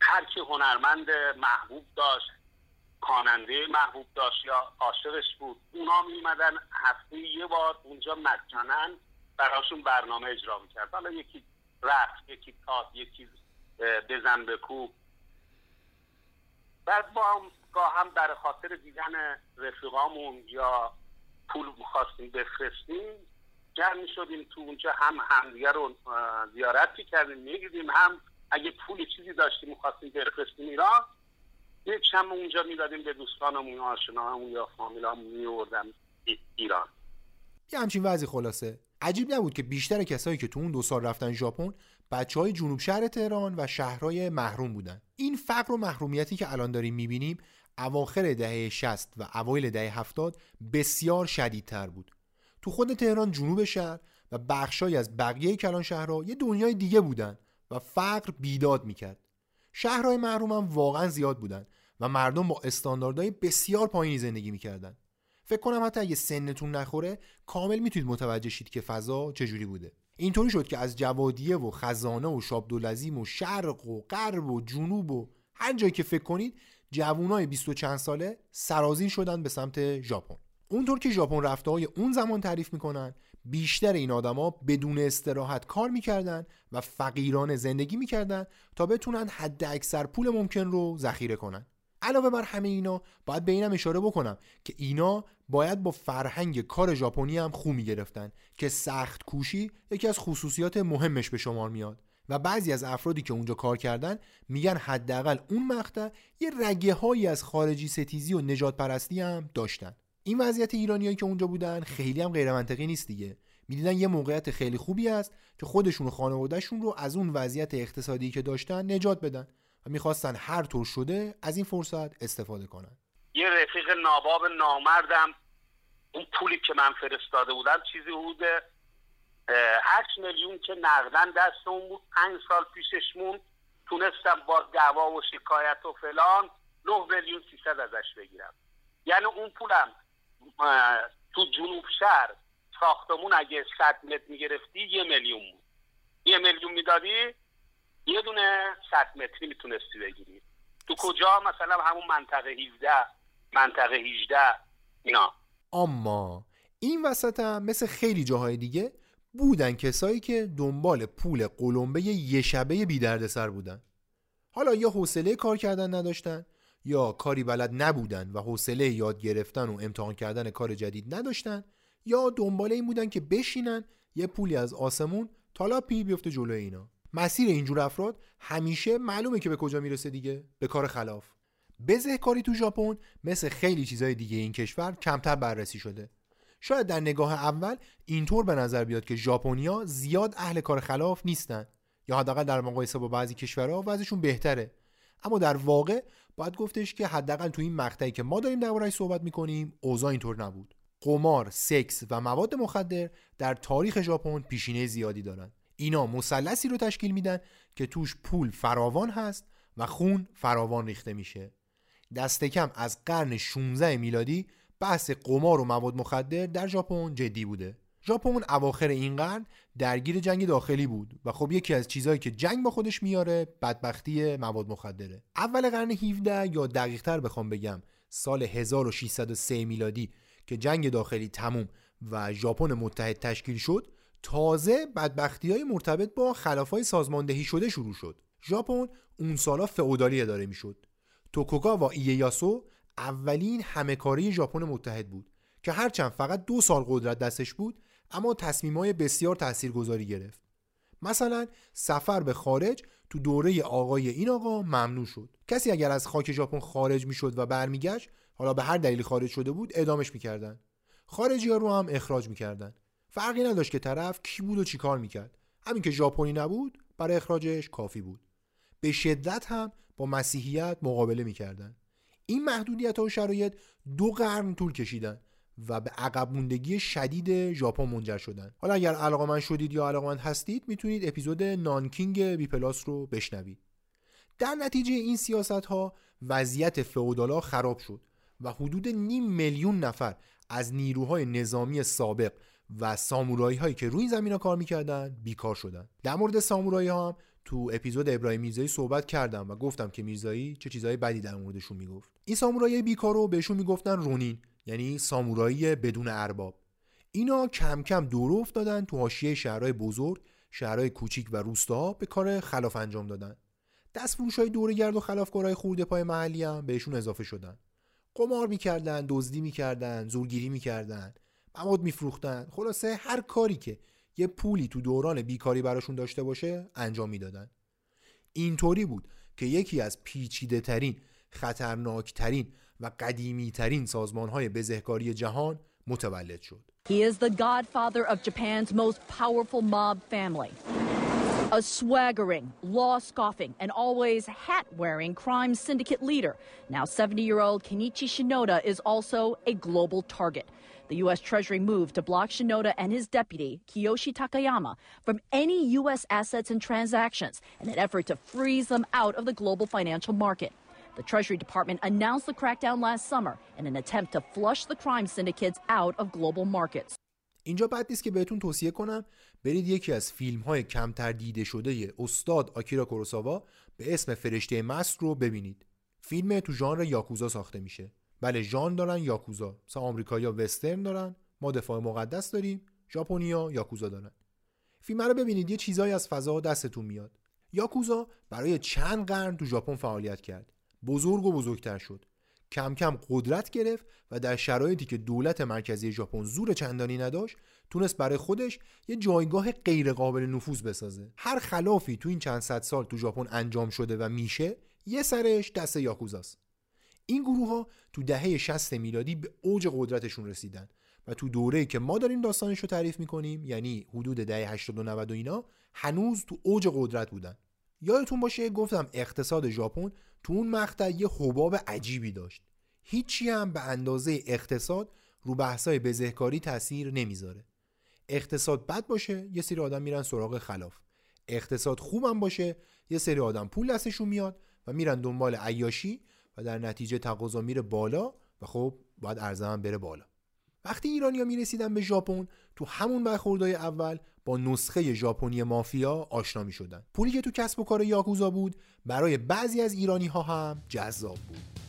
هر کی هنرمند محبوب داشت. کاننده محبوب داشت یا عاشقش بود. اونا میمدن هفته یه بار اونجا مجانا براشون برنامه اجرا می‌کرد. حالا یکی رقص یکی تاپ یکی بزن بکوب بعد با هم هم در خاطر دیدن رفیقامون یا پول می‌خواستیم بفرستیم جمع شدیم تو اونجا هم همدیگه رو زیارت کردیم میگیدیم هم اگه پول چیزی داشتیم می‌خواستیم بفرستیم ایران یک شم اونجا می‌دادیم به دوستانمون آشناهمون یا فامیلامون میوردن ایران. یه همچین وضعی خلاصه. عجیب نبود که بیشتر کسایی که تو اون دو سال رفتن ژاپن بچه های جنوب شهر تهران و شهرهای محروم بودن. این فقر و محرومیتی که الان داریم می‌بینیم اواخر دهه 60 و اوایل دهه 70 بسیار شدیدتر بود. تو خود تهران جنوب شهر و بخشای از بقیه کلان شهرها یه دنیای دیگه بودن و فقر بیداد می‌کرد. شهرهای محروم هم واقعا زیاد بودن. و مردم با استانداردهای بسیار پایینی زندگی می‌کردن. فکر کنم حتی اگه سنتون نخوره کامل می‌تونید متوجه شید که فضا چجوری بوده. اینطوری شد که از جوادیه و خزانه و شابدولزیم و شرق و غرب و جنوب و هر جایی که فکر کنید جوانای 20 و چند ساله سرازیر شدن به سمت ژاپن. اونطور که ژاپن رفته های اون زمان تعریف می‌کنن بیشتر این آدما بدون استراحت کار می‌کردن و فقیرانه زندگی می‌کردن تا بتونن حد اکثر پول ممکن رو ذخیره کنن. علاوه بر همه اینا باید به اینم اشاره بکنم که اینا باید با فرهنگ کار ژاپنی هم خو می‌گرفتن که سخت کوشی یکی از خصوصیات مهمش به شمار میاد. و بعضی از افرادی که اونجا کار کردن میگن حداقل اون مقطع یه رگه هایی از خارجی ستیزی و نجات پرستی هم داشتن. این وضعیت ایرانیایی که اونجا بودن خیلی هم غیر منطقی نیست دیگه. می‌دیدن یه موقعیت خیلی خوبی است که خودشون و خانوادهشون رو از اون وضعیت اقتصادی که داشتن نجات بدن. می‌خواستن هر طور شده از این فرصت استفاده کنن. یه رفیق ناباب نامردم اون پولی که من فرستاده بودم چیزی حدود هشت میلیون که نقدن دست اون بود. پنج سال پیشش مون تونستم با دعوا و شکایت و فلان نه میلیون سیصد ازش بگیرم. یعنی اون پولم تو جنوب شهر ساختمون اگه صد متر می‌گرفتی یه میلیون بود. یه میلیون می‌دادی؟ یه دونه صد متری می‌تونستی بگیری. تو کجا مثلا همون منطقه 17 منطقه 18 اینا. اما این وسط هم مثل خیلی جاهای دیگه بودن کسایی که دنبال پول قلمبه یه شبه بی سر بودن. حالا یا حوصله کار کردن نداشتن یا کاری بلد نبودن و حوصله یاد گرفتن و امتحان کردن کار جدید نداشتن یا دنبال این بودن که بشینن یه پولی از آسمون تالا پی بیفته جلوی اینا. مسیر اینجور افراد همیشه معلومه که به کجا می‌رسه دیگه به کار خلاف. بزهکاری تو ژاپن مثل خیلی چیزهای دیگه این کشور کمتر بررسی شده. شاید در نگاه اول اینطور به نظر بیاد که ژاپنیا زیاد اهل کار خلاف نیستن یا حداقل در مقایسه با بعضی کشورها وضعشون بهتره. اما در واقع باید گفتش که حداقل تو این مقطعی که ما داریم درباره‌اش صحبت می‌کنیم اوضاع اینطور نبود. قمار، سکس و مواد مخدر در تاریخ ژاپن پیشینه زیادی دارند. اینا مثلثی رو تشکیل میدن که توش پول فراوان هست و خون فراوان ریخته میشه. دست کم از قرن 16 میلادی بحث قمار و مواد مخدر در ژاپن جدی بوده. ژاپن اواخر این قرن درگیر جنگ داخلی بود و خب یکی از چیزهایی که جنگ با خودش میاره بدبختی مواد مخدره اول قرن 17 یا دقیقتر بخوام بگم سال 1603 میلادی که جنگ داخلی تموم و ژاپن متحد تشکیل شد تازه بدبختی های مرتبط با خلاف های سازماندهی شده شروع شد. ژاپن اون سالا فئودالی اداره می‌شد. توکوگاوا اییاسو اولین همهکاری ژاپن متحد بود که هرچند فقط دو سال قدرت دستش بود اما تصمیمای بسیار تاثیرگذاری گرفت. مثلا سفر به خارج تو دوره آقای این آقا ممنوع شد. کسی اگر از خاک ژاپن خارج می‌شد و برمیگشت حالا به هر دلیلی خارج شده بود ادامش می‌کردن. خارجی ها رو هم اخراج می‌کردن. فرقی نداشت که طرف کی بود و چیکار می‌کرد. همین که ژاپنی نبود برای اخراجش کافی بود. به شدت هم با مسیحیت مقابله می‌کردن. این محدودیت ها و شرایط دو قرن طول کشیدن و به عقب موندگی شدید ژاپن منجر شدن. حالا اگر علاقمند شدید یا علاقمند هستید می‌تونید اپیزود نانکینگ بی پلاس رو بشنوید. در نتیجه این سیاست ها وضعیت فئودالا خراب شد و حدود نیم میلیون نفر از نیروهای نظامی سابق و سامورایی هایی که روی زمین ها کار می‌کردن بیکار شدن. در مورد سامورایی ها هم تو اپیزود ابراهیم میرزایی صحبت کردم و گفتم که میرزایی چه چیزهای بدی در موردشون می‌گفت. این سامورایی بیکار رو بهشون می‌گفتن رونین یعنی سامورایی بدون ارباب. اینا کم کم دور افتادن تو حاشیه شهرهای بزرگ شهرهای کوچیک و روستاها به کار خلاف انجام دادن. دستفروش های دورگرد و خلافکارهای خورده پای محلی هم بهشون اضافه شدن. قمار می‌کردن دزدی می‌کردن زورگیری می‌کردن. مواد میفروختن خلاصه هر کاری که یه پولی تو دوران بیکاری براشون داشته باشه انجام می‌دادن اینطوری بود که یکی از پیچیده ترین خطرناکترین و قدیمی ترین سازمان های بزهکاری جهان متولد شد. He is the godfather of Japan's most powerful mob family. A swaggering, law scoffing, and always hat wearing crime syndicate leader. Now 70 year old Kenichi Shinoda is also a global target. The U.S. Treasury moved to block Shinoda and his deputy, Kiyoshi Takayama, from any U.S. assets and transactions in an effort to freeze them out of the global financial market. The Treasury Department announced the crackdown last summer in an attempt to flush the crime syndicates out of global markets. اینجا بد نیست که بهتون توصیه کنم برید یکی از فیلم های کمتر دیده شده استاد آکیرا کوروساوا به اسم فرشته مست رو ببینید. فیلم تو ژانر یاکوزا ساخته میشه. بله ژان دارن یاکوزا. مثلا آمریکایی‌ها وسترن دارن، ما دفاع مقدس داریم، ژاپنیا یاکوزا دارن. فیلم رو ببینید یه چیزایی از فضا دستتون میاد. یاکوزا برای چند قرن تو ژاپن فعالیت کرد. بزرگ و بزرگتر شد کم کم قدرت گرفت و در شرایطی که دولت مرکزی ژاپن زور چندانی نداشت تونست برای خودش یه جایگاه غیرقابل نفوذ بسازه هر خلافی تو این چند صد سال تو ژاپن انجام شده و میشه یه سرش دست یاکوزاست این گروه ها تو دهه 60 میلادی به اوج قدرتشون رسیدن و تو دوره‌ای که ما داریم داستانش رو تعریف می‌کنیم یعنی حدود دهه 80 و 90 و اینا هنوز تو اوج قدرت بودن. یادتون باشه گفتم اقتصاد ژاپن تو اون مقطع یه حباب عجیبی داشت. هیچی هم به اندازه اقتصاد رو بحثای بزهکاری تاثیر نمی‌ذاره. اقتصاد بد باشه یه سری آدم میرن سراغ خلاف. اقتصاد خوبم باشه یه سری آدم پول دستشون میاد و میرن دنبال عیاشی و در نتیجه تقاضا میره بالا و خب باید ارزه هم بره بالا وقتی ایرانیا می‌رسیدن به ژاپن تو همون برخوردهای اول با نسخه ژاپنی مافیا آشنا می شدن. پولی که تو کسب و کار یاکوزا بود برای بعضی از ایرانی ها هم جذاب بود.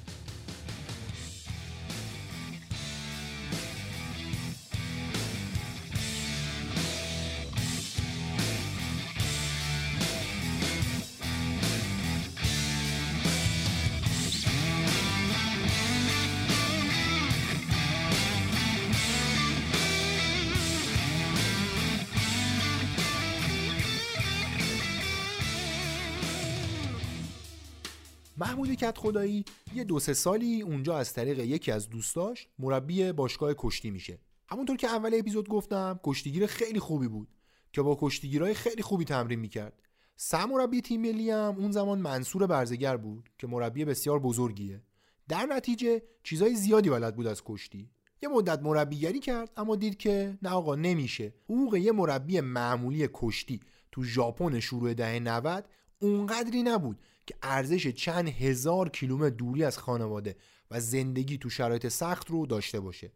کت خدایی. یه دو سه سالی اونجا از طریق یکی از دوستاش مربی باشگاه کشتی میشه. همونطور که اول اپیزود گفتم کشتیگیر خیلی خوبی بود که با کشتیگیرای خیلی خوبی تمرین می‌کرد. مربی تیم ملی هم اون زمان منصور برزگر بود که مربی بسیار بزرگیه. در نتیجه چیزای زیادی بلد بود از کشتی. یه مدت مربیگری کرد اما دید که نه آقا نمیشه. حقوق یه مربی معمولی کشتی تو ژاپن شروع دهه 90 اونقدری نبود. که ارزش چند هزار کیلومتر دوری از خانواده و زندگی تو شرایط سخت رو داشته باشه.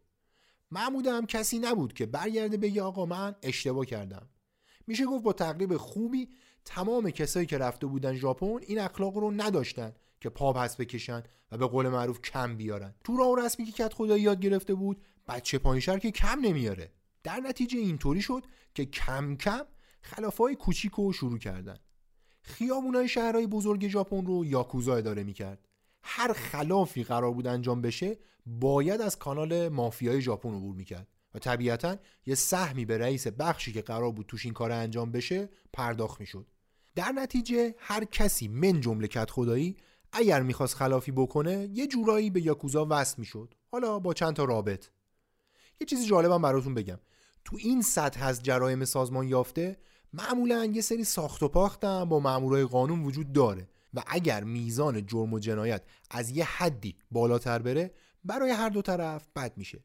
محمود هم کسی نبود که برگرده بگه آقا من اشتباه کردم. میشه گفت با تقریب خوبی تمام کسایی که رفته بودن ژاپن این اخلاق رو نداشتن که پا پس بکشن و به قول معروف کم بیارن. تو راه رسمی که کت خدایی یاد گرفته بود بچه پایینشر که کم نمیاره. در نتیجه اینطوری شد که کم کم خلافای کوچیک رو شروع کردن. خیابونای شهرهای بزرگ ژاپن رو یاکوزا اداره می‌کرد. هر خلافی قرار بود انجام بشه باید از کانال مافیای ژاپن عبور می‌کرد. و طبیعتا یه سهمی به رئیس بخشی که قرار بود توش این کار انجام بشه پرداخت می‌شد. در نتیجه هر کسی من جمله کت خدایی اگر می‌خواست خلافی بکنه یه جورایی به یاکوزا وصل می‌شد. حالا با چند تا رابط. یه چیزی جالبم براتون بگم. تو این سطح از جرایم سازمان یافته معمولا یه سری ساخت و پاختم با مامورای قانون وجود داره. و اگر میزان جرم و جنایت از یه حدی بالاتر بره برای هر دو طرف بد میشه.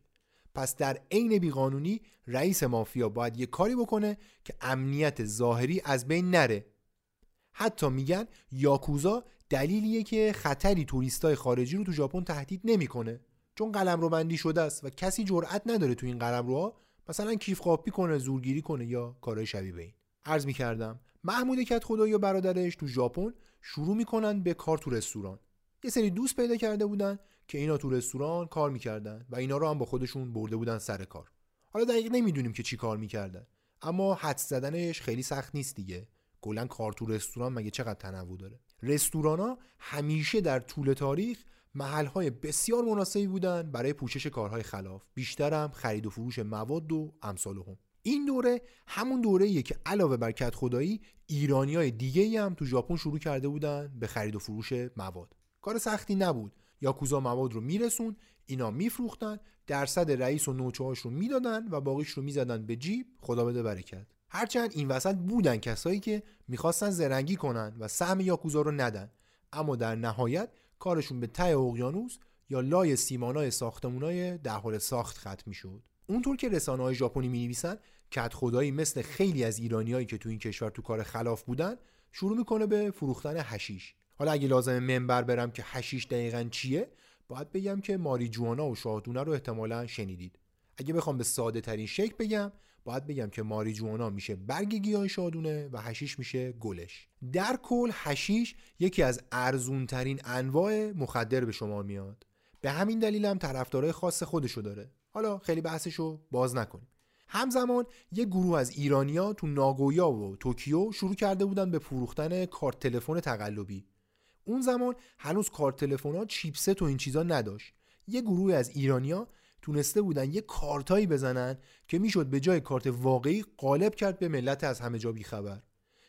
پس در عین بیقانونی رئیس مافیا باید یه کاری بکنه که امنیت ظاهری از بین نره. حتی میگن یاکوزا دلیلیه که خطری توریستای خارجی رو تو ژاپن تهدید نمی‌کنه. چون قلم رو بندی شده است و کسی جرئت نداره تو این قلم روها مثلا کیف قاپی کنه زورگیری کنه یا کارهای شبیه به این. عرض می‌کردم محمود کت خدایی و برادرش تو ژاپن شروع می‌کنن به کار تو رستوران. یه سری دوست پیدا کرده بودن که اینا تو رستوران کار می‌کردن و اینا رو هم با خودشون برده بودن سر کار. حالا دقیق نمی‌دونیم که چی کار می‌کردن اما حد زدنش خیلی سخت نیست دیگه. کلا کار تو رستوران مگه چقدر تنوع داره؟ رستوران ها همیشه در طول تاریخ محل های بسیار مناسبی بودن برای پوشش کارهای خلاف. بیشترم خرید و فروش مواد و امثال هم. این دوره همون دوره ایه که علاوه بر کت خدایی ایرانی های دیگه هم تو ژاپن شروع کرده بودن به خرید و فروش مواد. کار سختی نبود. یاکوزا مواد رو میرسون اینا میفروختن درصد رئیس و نوچه‌هاش رو می‌دادن و باقیش رو می‌زدن به جیب. خدا بده برکت. هرچند این وسط بودن کسایی که می‌خواستن زرنگی کنن و سهم یاکوزا رو ندن. اما در نهایت کارشون به ته اقیانوس یا لای سیمانای ساختمونای در حال ساخت ختم می‌شد. اونطور که رسانه های ژاپنی می نویسن کت خدایی مثل خیلی از ایرانیایی که تو این کشور تو کار خلاف بودن شروع می‌کنه به فروختن هشیش. حالا اگه لازم منبر برم که هشیش دقیقا چیه باید بگم که ماری جوانا و شاهدونه رو احتمالا شنیدید. اگه بخوام به ساده ترین شکل بگم باید بگم که ماری جوانا میشه برگ گیاه شادونه و هشیش میشه گلش. در کل هشیش یکی از ارزون ترین انواع مخدر به شما میاد. به همین دلیل هم طرفدارای خاص خودشو داره. حالا خیلی بحثشو باز نکنیم. همزمان یه گروه از ایرانیا تو ناگویا و توکیو شروع کرده بودن به فروختن کارت تلفن تقلبی. اون زمان هنوز کارت تلفن چیپست و این چیزا نداشت. یه گروه از ایرانیا تونسته بودن یه کارتایی بزنن که می‌شد به جای کارت واقعی قالب کرد به ملت از همه جا بیخبر.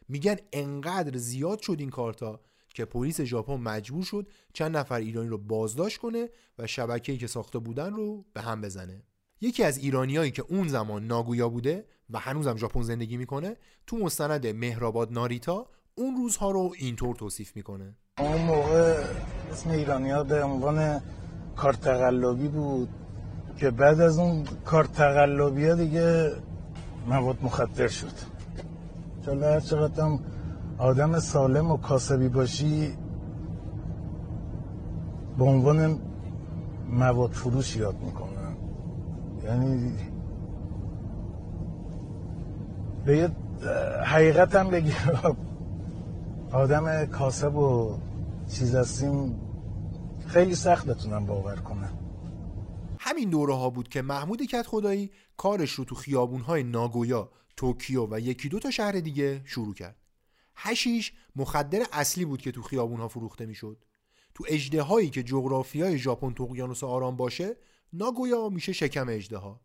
میگن انقدر زیاد شد این کارتا که پلیس ژاپن مجبور شد چند نفر ایرانی رو بازداشت کنه و شبکه‌ای که ساخته بودن رو به هم بزنه. یکی از ایرانیایی که اون زمان ناگویا بوده و هنوزم ژاپن زندگی می‌کنه تو مستند مهرآباد ناریتا اون روزها رو اینطور توصیف می‌کنه. اون موقع اسم ایرانیا به عنوان کارت تقلبی بود که بعد از اون کارت تقلبی دیگه مواد مخدر شد. چون هر چقدر آدم سالم و کاسبی باشی به عنوان مواد فروش یاد می‌کنن یعنی به یه حقیقت هم بگی. آدم کاسب و چیز هستیم خیلی سخت بتونم باور کنم. همین دوره ها بود که محمود کت خدایی کارش رو تو خیابون های ناگویا، توکیو و یکی دو تا شهر دیگه شروع کرد. هشیش مخدر اصلی بود که تو خیابون ها فروخته می‌شد. تو اجده هایی که جغرافیای ژاپن تو اقیانوس آرام باشه، ناگویا میشه شکم اجده ها.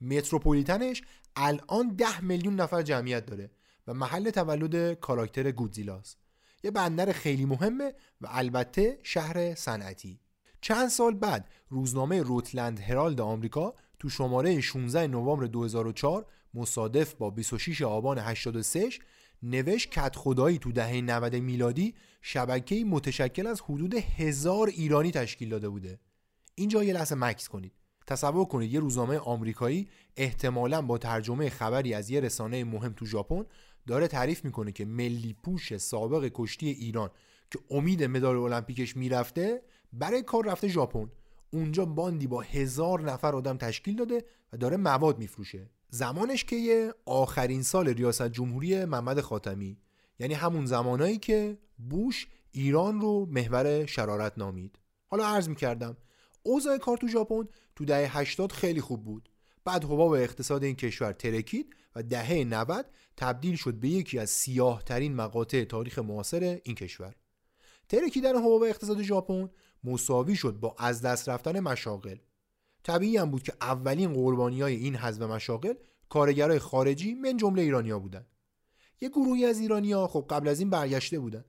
متروپولیتنش الان ده میلیون نفر جمعیت داره و محل تولد کاراکتر گودزیلاست. یه بندر خیلی مهمه و البته شهر صنعتی. چند سال بعد روزنامه روتلند هرالد آمریکا تو شماره 16 نوامبر 2004 مصادف با 26 آبان 83 نوشت کت خدایی تو دهه 90 میلادی شبکه‌ای متشکل از حدود هزار ایرانی تشکیل داده بوده. اینجا یه لحظه مکس کنید. تصور کنید یه روزنامه آمریکایی احتمالا با ترجمه خبری از یه رسانه مهم تو ژاپن داره تعریف می‌کنه که ملی پوش سابق کشتی ایران که امید مدال المپیکش می‌رفته برای کار رفته ژاپن. اونجا باندی با هزار نفر آدم تشکیل داده و داره مواد میفروشه. زمانش که آخرین سال ریاست جمهوری محمد خاتمی یعنی همون زمانایی که بوش ایران رو محور شرارت نامید. حالا عرض می‌کردم اوضاع کار تو ژاپن تو دهه 80 خیلی خوب بود. بعد حباب اقتصاد این کشور ترکید و دهه 90 تبدیل شد به یکی از سیاه ترین مقاطع تاریخ معاصر این کشور. ترکیدن حباب اقتصاد ژاپن مساوی شد با از دست رفتن مشاغل. طبیعی هم بود که اولین قربانی های این حزب مشاغل کارگرای خارجی من جمله ایرانیا بودن. یه گروهی از ایرانیا خب قبل از این برگشته بودن.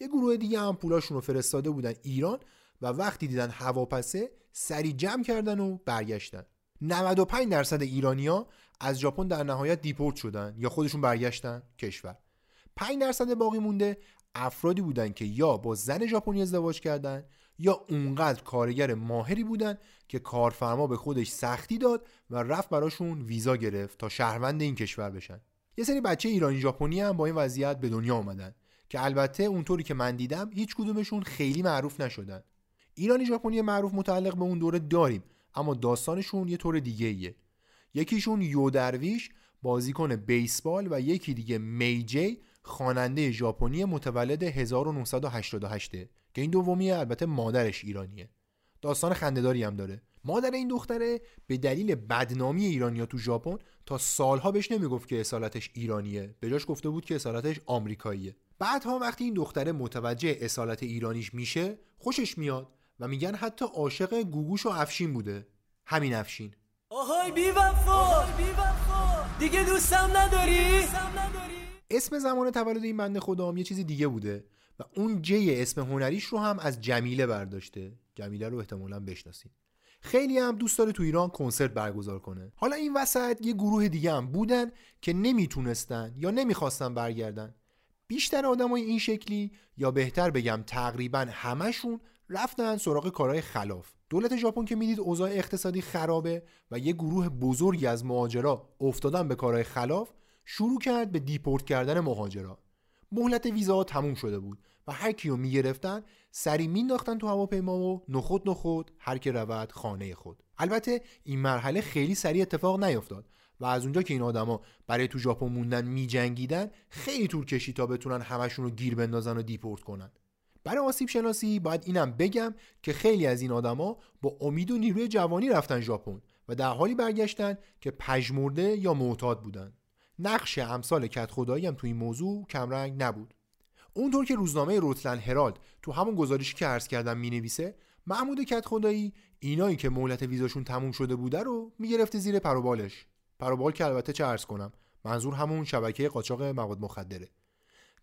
یه گروه دیگه هم پولاشون رو فرستاده بودن ایران و وقتی دیدن هواپسه سری جمع کردن و برگشتن. 95 درصد ایرانیا از ژاپن در نهایت دیپورت شدن یا خودشون برگشتن کشور. 5 درصد باقی مونده افرادی بودن که یا با زن ژاپنی ازدواج کردن یا اونقدر کارگر ماهری بودن که کارفرما به خودش سختی داد و رفت براشون ویزا گرفت تا شهروند این کشور بشن. یه سری بچه ایرانی ژاپنی هم با این وضعیت به دنیا آمدن که البته اونطوری که من دیدم هیچ کدومشون خیلی معروف نشدن. ایرانی ژاپنی معروف متعلق به اون دوره داریم اما داستانشون یه طور دیگه ایه. یکیشون یو درویش بازیکن بیسبال و یکی دیگه میجی خواننده ژاپنی متولد 1988 که این دومیه البته مادرش ایرانیه. داستان خندهداری هم داره. مادر این دختره به دلیل بدنامی ایرانیا تو ژاپن تا سالها بهش نمی‌گفت که اصالتش ایرانیه. به جاش گفته بود که اصالتش آمریکاییه. بعدها وقتی این دختره متوجه اصالت ایرانیش میشه خوشش میاد و میگن حتی عاشق گوگوش و افشین بوده. همین افشین. آهای بی وفا! دیگه دوستم نداری؟ اسم زمان تولد این بنده خدا یه چیزی دیگه بوده و اون جی اسم هنریش رو هم از جمیله برداشته. جمیله رو احتمالا بشناسید خیلی هم دوست داره تو ایران کنسرت برگزار کنه. حالا این وسط یه گروه دیگه هم بودن که نمی‌تونستن یا نمی‌خواستن برگردن. بیشتر آدمای این شکلی یا بهتر بگم تقریبا همشون رفتن سراغ کارهای خلاف. دولت ژاپن که می‌دید اوضاع اقتصادی خرابه و یه گروه بزرگی از مهاجرا افتادن به کارهای خلاف شروع کرد به دیپورت کردن مهاجرا. مهلت ویزا تموم شده بود و هر کیو می‌گرفتن سری مینداختن تو هواپیما و نخود نخود هر که رود خانه خود. البته این مرحله خیلی سریع اتفاق نیفتاد و از اونجا که این آدما برای تو ژاپن موندن میجنگیدن خیلی طول کشید تا بتونن همشون رو گیر بندازن و دیپورت کنن. برای آسیب شناسی باید اینم بگم که خیلی از این آدما با امید و نیروی جوانی رفتن ژاپن و در حالی برگشتن که پژمرده یا معتاد بودن. نقش امثال کت خدایی هم تو این موضوع کمرنگ نبود. اونطور که روزنامه روتلن هرالد تو همون گزارشی که عرض کردم می‌نویسه محمود کت خدایی اینایی که مهلت ویزاشون تموم شده بوده رو می‌گرفته زیر پروبالش. پروبال که البته چه عرض کنم منظور همون شبکه قاچاق مواد مخدره.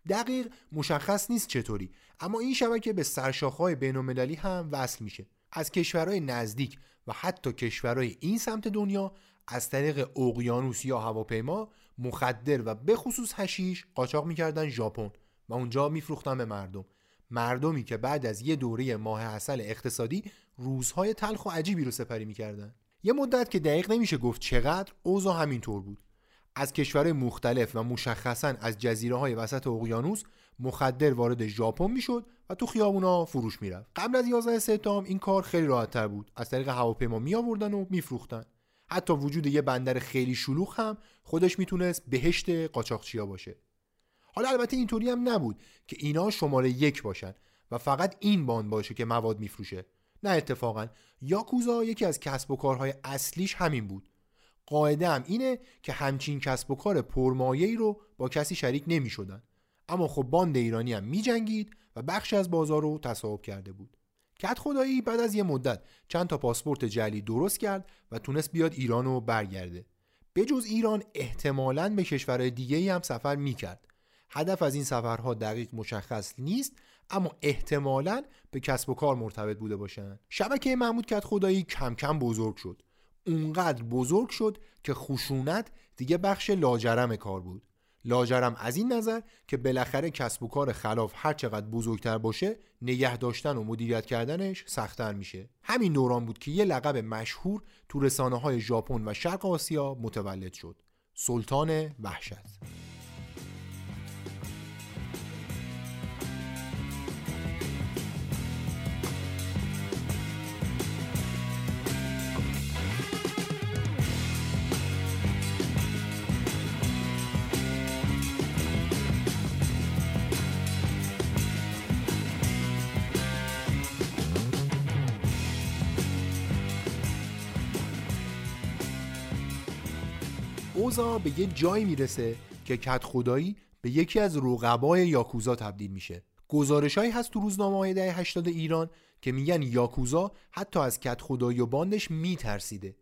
دقیق مشخص نیست چطوری اما این شبکه به سرشاخهای بینالمللی هم وصل میشه. از کشورهای نزدیک و حتی کشورهای این سمت دنیا از طریق اقیانوس یا هواپیما مخدر و به خصوص هشیش قاچاق می‌کردن ژاپن. و اونجا میفروختن به مردم. مردمی که بعد از یه دوره ماه اصل اقتصادی روزهای تلخ و عجیبی رو سپری می‌کردن. یه مدت که دقیق نمیشه گفت چقدر اوضاع همینطور بود. از کشورهای مختلف و مشخصا از جزیره های وسط اقیانوس مخدر وارد ژاپن می‌شد و تو خیابونا فروش می‌رفت. قبل از 11 سپتامبر این کار خیلی راحت تر بود. از طریق هواپیما می آوردن و میفروختن. حتی وجود یه بندر خیلی شلوغ هم خودش می‌تونست بهشت قاچاقچیا باشه. حالا البته اینطوری هم نبود که اینا شماره یک باشن و فقط این باند باشه که مواد میفروشه. نه اتفاقا. یاکوزا یکی از کسب و کارهای اصلیش همین بود. قاعده هم اینه که همچین کسب و کار پرمایه‌ای رو با کسی شریک نمی شدن. اما خب باند ایرانی هم می جنگید و بخش از بازار رو تصاحب کرده بود. کت خدایی بعد از یه مدت چند تا پاسپورت جلی درست کرد و تونست بیاد ایران رو برگرده. به جز ایران احتمالاً به کشورهای دیگه هم سفر می کرد هدف از این سفرها دقیق مشخص نیست اما احتمالاً به کسب و کار مرتبط بوده باشند. شبکه محمود کت خدایی کم کم بزرگ شد. اونقدر بزرگ شد که خشونت دیگه بخش لاجرم کار بود. لاجرم از این نظر که بالاخره کسب و کار خلاف هر چقدر بزرگتر باشه نگه داشتن و مدیریت کردنش سختتر میشه. همین دوران بود که یه لقب مشهور تو رسانه های ژاپن و شرق آسیا متولد شد. سلطان وحشت. اوزا به یه جایی می‌رسه که کت خدایی به یکی از رقبای یاکوزا تبدیل میشه. گزارشهایی هست تو روزنامه های دهه 80 ایران که میگن یاکوزا حتی از کت خدایی و باندش میترسیده.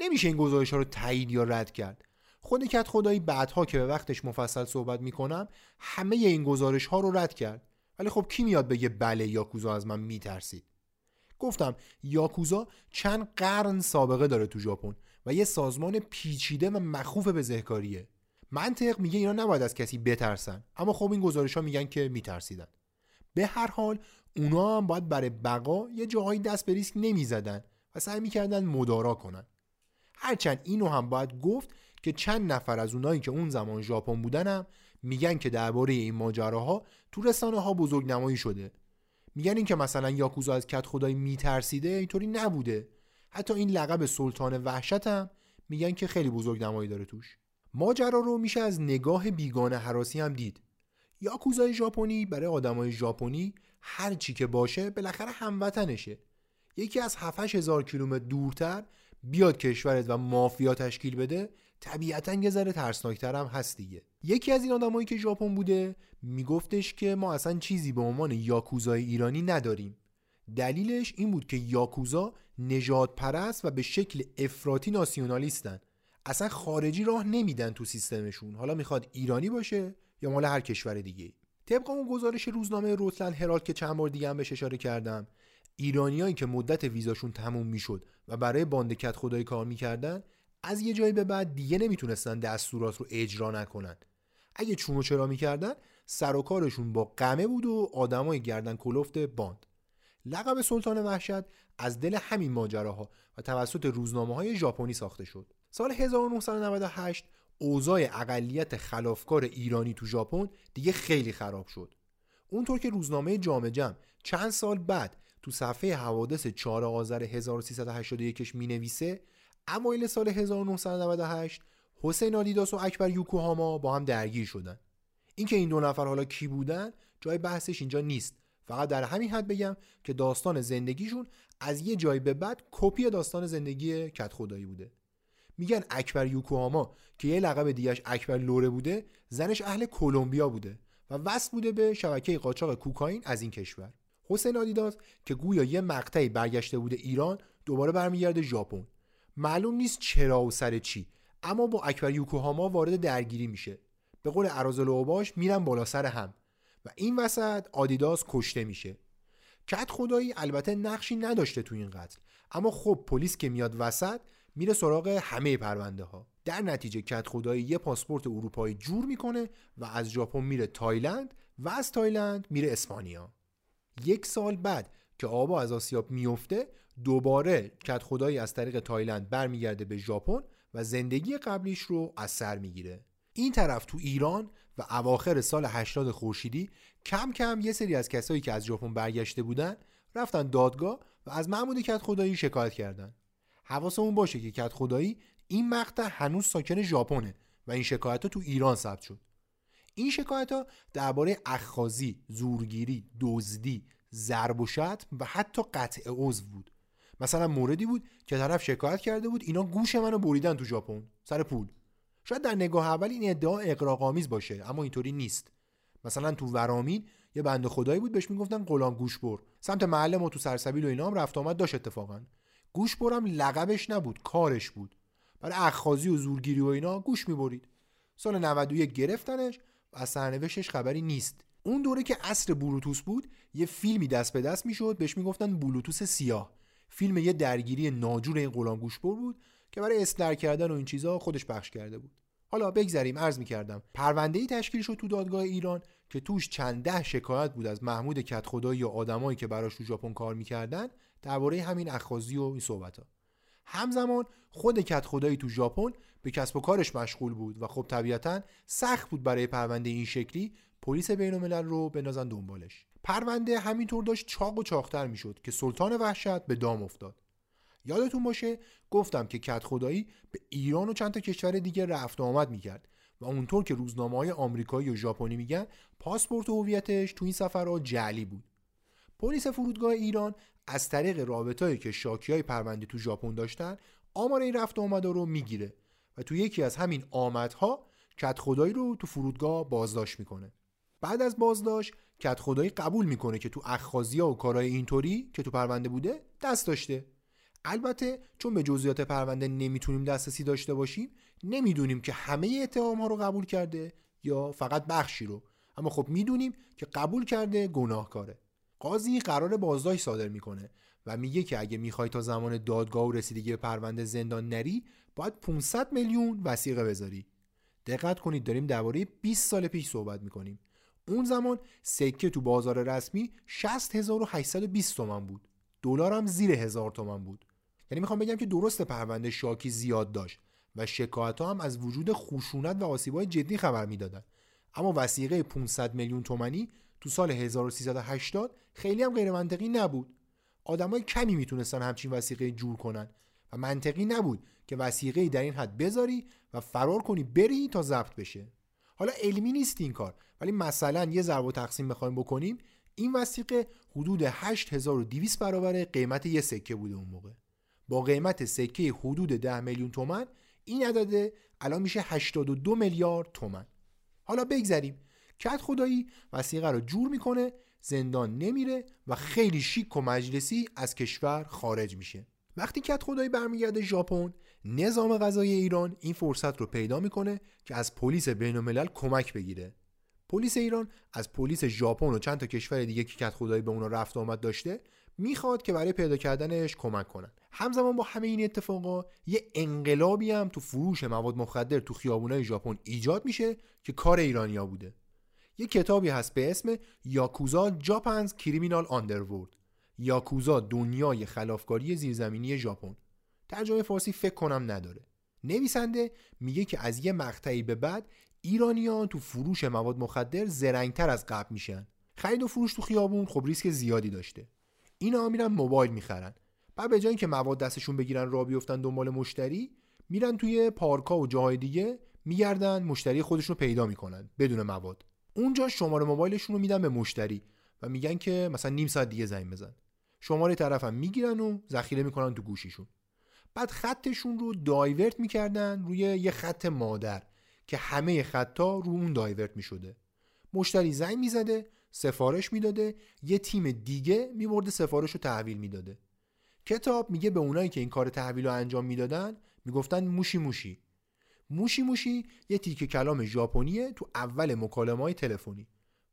نمیشه این گزارش ها رو تایید یا رد کرد. خود کت خدایی بعدها که به وقتش مفصل صحبت می‌کنم همه این گزارش ها رو رد کرد. ولی خب کی میاد بگه بله یاکوزا از من میترسید؟ گفتم یاکوزا چند قرن سابقه داره تو ژاپن. و یه سازمان پیچیده و مخوف به ذهکاریه منطق میگه اینا نباید از کسی بترسن. اما خب این گزارش ها میگن که میترسیدن. به هر حال اونا هم باید برای بقا یه جاهایی دست به ریسک نمی‌زدن و سعی می‌کردن مدارا کنن. هرچند اینو هم باید گفت که چند نفر از اونایی که اون زمان ژاپن بودن هم میگن که درباره این ماجراها تو رسانه ها بزرگ نمایی شده. میگن این که مثلا یاکوزا از کت خدای میترسیده اینطوری نبوده. حتی این لقب سلطان وحشت هم میگن که خیلی بزرگ نمایی داره توش. ماجرا رو میشه از نگاه بیگانه حراسی هم دید. یاکوزای ژاپنی برای آدمای ژاپنی هر چی که باشه بالاخره هموطنشه. یکی از 7 هزار کیلومتر دورتر بیاد کشورت و مافیا تشکیل بده طبیعتا یه ذره ترسناکتر هم هست دیگه. یکی از این آدمایی که ژاپن بوده میگفتش که ما اصلا چیزی به عنوان یاکوزای ایرانی نداریم. دلیلش این بود که یاکوزا نجات پرست و به شکل افراطی ناسیونالیستن. اصلا خارجی راه نمیدن تو سیستمشون. حالا می‌خواد ایرانی باشه یا مال هر کشور دیگه طبق اون گزارش روزنامه روتلند هرالد که چند بار دیگه هم بهش اشاره کردم ایرانیایی که مدت ویزاشون تموم می‌شد و برای باندکت خدای کار می‌کردن از یه جایی به بعد دیگه نمی‌تونستن دستورات رو اجرا نکنن. اگه چون و چرا می‌کردن سر و کارشون با قمه بود و آدمای گردن کلفت باند. لقب سلطان وحشت از دل همین ماجراها و توسط روزنامه های ژاپنی ساخته شد. سال 1998 اوضاع اقلیت خلافکار ایرانی تو ژاپن دیگه خیلی خراب شد. اونطور که روزنامه جامعه جمع چند سال بعد تو صفحه حوادث 4 آذر 1381 می نویسه اوایل سال 1998 حسین آدیداس و اکبر یوکوهاما با هم درگیر شدن. اینکه این دو نفر حالا کی بودن جای بحثش اینجا نیست. فقط در همین حد بگم که داستان زندگیشون از یه جای به بعد کپی داستان زندگی کت خدایی بوده. میگن اکبر یوکوهاما که یه لقب دیگهش اکبر لوره بوده زنش اهل کلمبیا بوده و وصل بوده به شبکه قاچاق کوکائین از این کشور. حسین آدیداس که گویا یه مقطعی برگشته بوده ایران دوباره برمیگرده ژاپن. معلوم نیست چرا و سر چی اما با اکبر یوکوهاما وارد درگیری میشه. به قول اراذل اوباش میرن بالا سر هم. و این وسط آدیداس کشته میشه. کت خدایی البته نقشی نداشته تو این قتل. اما خب پلیس که میاد وسط میره سراغ همه پرونده ها در نتیجه کت خدایی یه پاسپورت اروپایی جور می‌کنه و از ژاپن میره تایلند و از تایلند میره اسپانیا. یک سال بعد که آبا از آسیاب میفته دوباره کت خدایی از طریق تایلند برمیگرده به ژاپن و زندگی قبلیش رو از سر می‌گیره. این طرف تو ایران و اواخر سال 80 خورشیدی کم کم یه سری از کسایی که از ژاپن برگشته بودن رفتن دادگاه و از محمود کت خدایی شکایت کردن. حواسمون باشه که کت خدایی این مقطع هنوز ساکن ژاپنه و این شکایت ها تو ایران ثبت شد. این شکایت ها درباره اخخازی، زورگیری، دزدی، ضرب و شتم و حتی قطع عضو بود. مثلا موردی بود که طرف شکایت کرده بود اینا گوش منو بریدن تو ژاپن. سر پول. شاید در نگاه اول این ادعا اقراق‌آمیز باشه اما اینطوری نیست. مثلا تو ورامین یه بنده خدایی بود بهش می‌گفتن غلام گوش بر سمت محله ما تو سرسبیل و اینا هم رفت آمد داشت اتفاقا. گوش برم لقبش نبود کارش بود. برای اخخازی و زورگیری و اینا گوش می‌برید. سال 91 گرفتنش و از سرنوشتش خبری نیست. اون دوره که عصر بلوتوس بود یه فیلمی دست به دست می‌شد بهش می‌گفتن بلوتوس سیاه. فیلم یه درگیری ناجور این غلام گوشبر بود. که برای اصلاح کردن و این چیزا خودش پخش کرده بود. حالا بگذریم عرض می‌کردم. پرونده ای تشکیل شد تو دادگاه ایران که توش چند ده شکایت بود از محمود کت یا آدمایی که براش تو ژاپن کار می‌کردن درباره همین اخازی و این صحبت ها. همزمان خود کت خدایی تو ژاپن به کسب و کارش مشغول بود و خب طبیعتا سخت بود برای پرونده این شکلی پلیس بین رو بندازن دنبالش. پرونده همینطور داشت چاق و چاقتر می‌شد که سلطان وحشت به دام افتاد. یادتون باشه گفتم که کت خدایی به ایران و چند تا کشور دیگه رفت آمد می‌کرد و اونطور که روزنامه های آمریکایی و ژاپنی میگن پاسپورت و هویتش تو این سفرها جعلی بود. پلیس فرودگاه ایران از طریق رابطهایی که شاکی های پرونده تو ژاپن داشتن آمار این رفت آمده رو می‌گیره و تو یکی از همین آمدها کت خدایی رو تو فرودگاه بازداشت می‌کنه. بعد از بازداشت کت خدایی قبول می‌کنه که تو اخخازی و کارهای اینطوری که تو پرونده بوده دست داشته. البته چون به جزئیات پرونده نمی‌تونیم دسترسی داشته باشیم نمی‌دونیم که همه اتهام ها رو قبول کرده یا فقط بخشی رو. اما خب می‌دونیم که قبول کرده گناهکاره. قاضی قرار بازداشت صادر می‌کنه و میگه که اگه می‌خوای تا زمان دادگاه و رسیدگی به پرونده زندان نری باید 500 میلیون وسیقه بذاری. دقت کنید داریم درباره 20 سال پیش صحبت می‌کنیم. اون زمان سکه تو بازار رسمی 60820 تومن بود. دلار هم زیر هزار تومن بود. یعنی می‌خوام بگم که درست پرونده شاکی زیاد داشت و شکایت هم از وجود خشونت و آسیبای جدی خبر می‌دادن. اما وسیقه 500 میلیون تومنی تو سال 1380 خیلی هم غیر منطقی نبود. آدمای کمی می‌تونستن همچین وسیقه جور کنن و منطقی نبود که وسیقه در این حد بذاری و فرار کنی بری تا ضبط بشه. حالا علمی نیست این کار ولی مثلا یه ضرب و تقسیم بخوایم بکنیم این وسیقه حدود 8200 برابر قیمت یه سکه بوده اون موقع. با قیمت سکه حدود 10 میلیون تومن این عدد الان میشه 82 میلیارد تومن حالا بگذریم. کت خدایی وسیقه رو جور می‌کنه زندان نمیره و خیلی شیک و مجلسی از کشور خارج میشه. وقتی کت خدایی برمیگرده ژاپن نظام غذایی ایران این فرصت رو پیدا می‌کنه که از پلیس بین الملل کمک بگیره. پلیس ایران از پلیس ژاپن و چند تا کشور دیگه که کت خدایی به اونا رفت آمد داشته می‌خواد که برای پیدا کردنش کمک کنن. همزمان با همه این اتفاقا یه انقلابی هم تو فروش مواد مخدر تو خیابونای ژاپن ایجاد میشه که کار ایرانیا بوده. یه کتابی هست به اسم یاکوزا جاپنز کریمینال آندرورد یاکوزا دنیای خلافکاری زیرزمینی ژاپن. ترجمه فارسی فکر کنم نداره. نویسنده میگه که از یه مقطعی به بعد ایرانیان تو فروش مواد مخدر زرنگتر از قبل میشن. خرید و فروش تو خیابون خب ریسک زیادی داشته. اینا میرن موبایل می‌خرن. بعد به جای اینکه مواد دستشون بگیرن را بیفتن دنبال مشتری میرن توی پارکا و جاهای دیگه میگردن مشتری خودشون رو پیدا می‌کنن بدون مواد. اونجا شماره موبایلشون رو میدن به مشتری و میگن که مثلا نیم ساعت دیگه زنگ بزن. شماره طرفم می‌گیرن و ذخیره می‌کنن تو گوشیشون. بعد خطشون رو دایورت می‌کردن روی یه خط مادر که همه خطا رو اون دایورت می‌شده. مشتری زنگ می‌زده سفارش می‌داده یه تیم دیگه میبرده سفارش رو تحویل می‌داده. کتاب میگه به اونایی که این کار تحویل رو انجام می‌دادن می‌گفتن موشی موشی. موشی موشی یه تیکه کلام ژاپنیه تو اول مکالمه های تلفنی.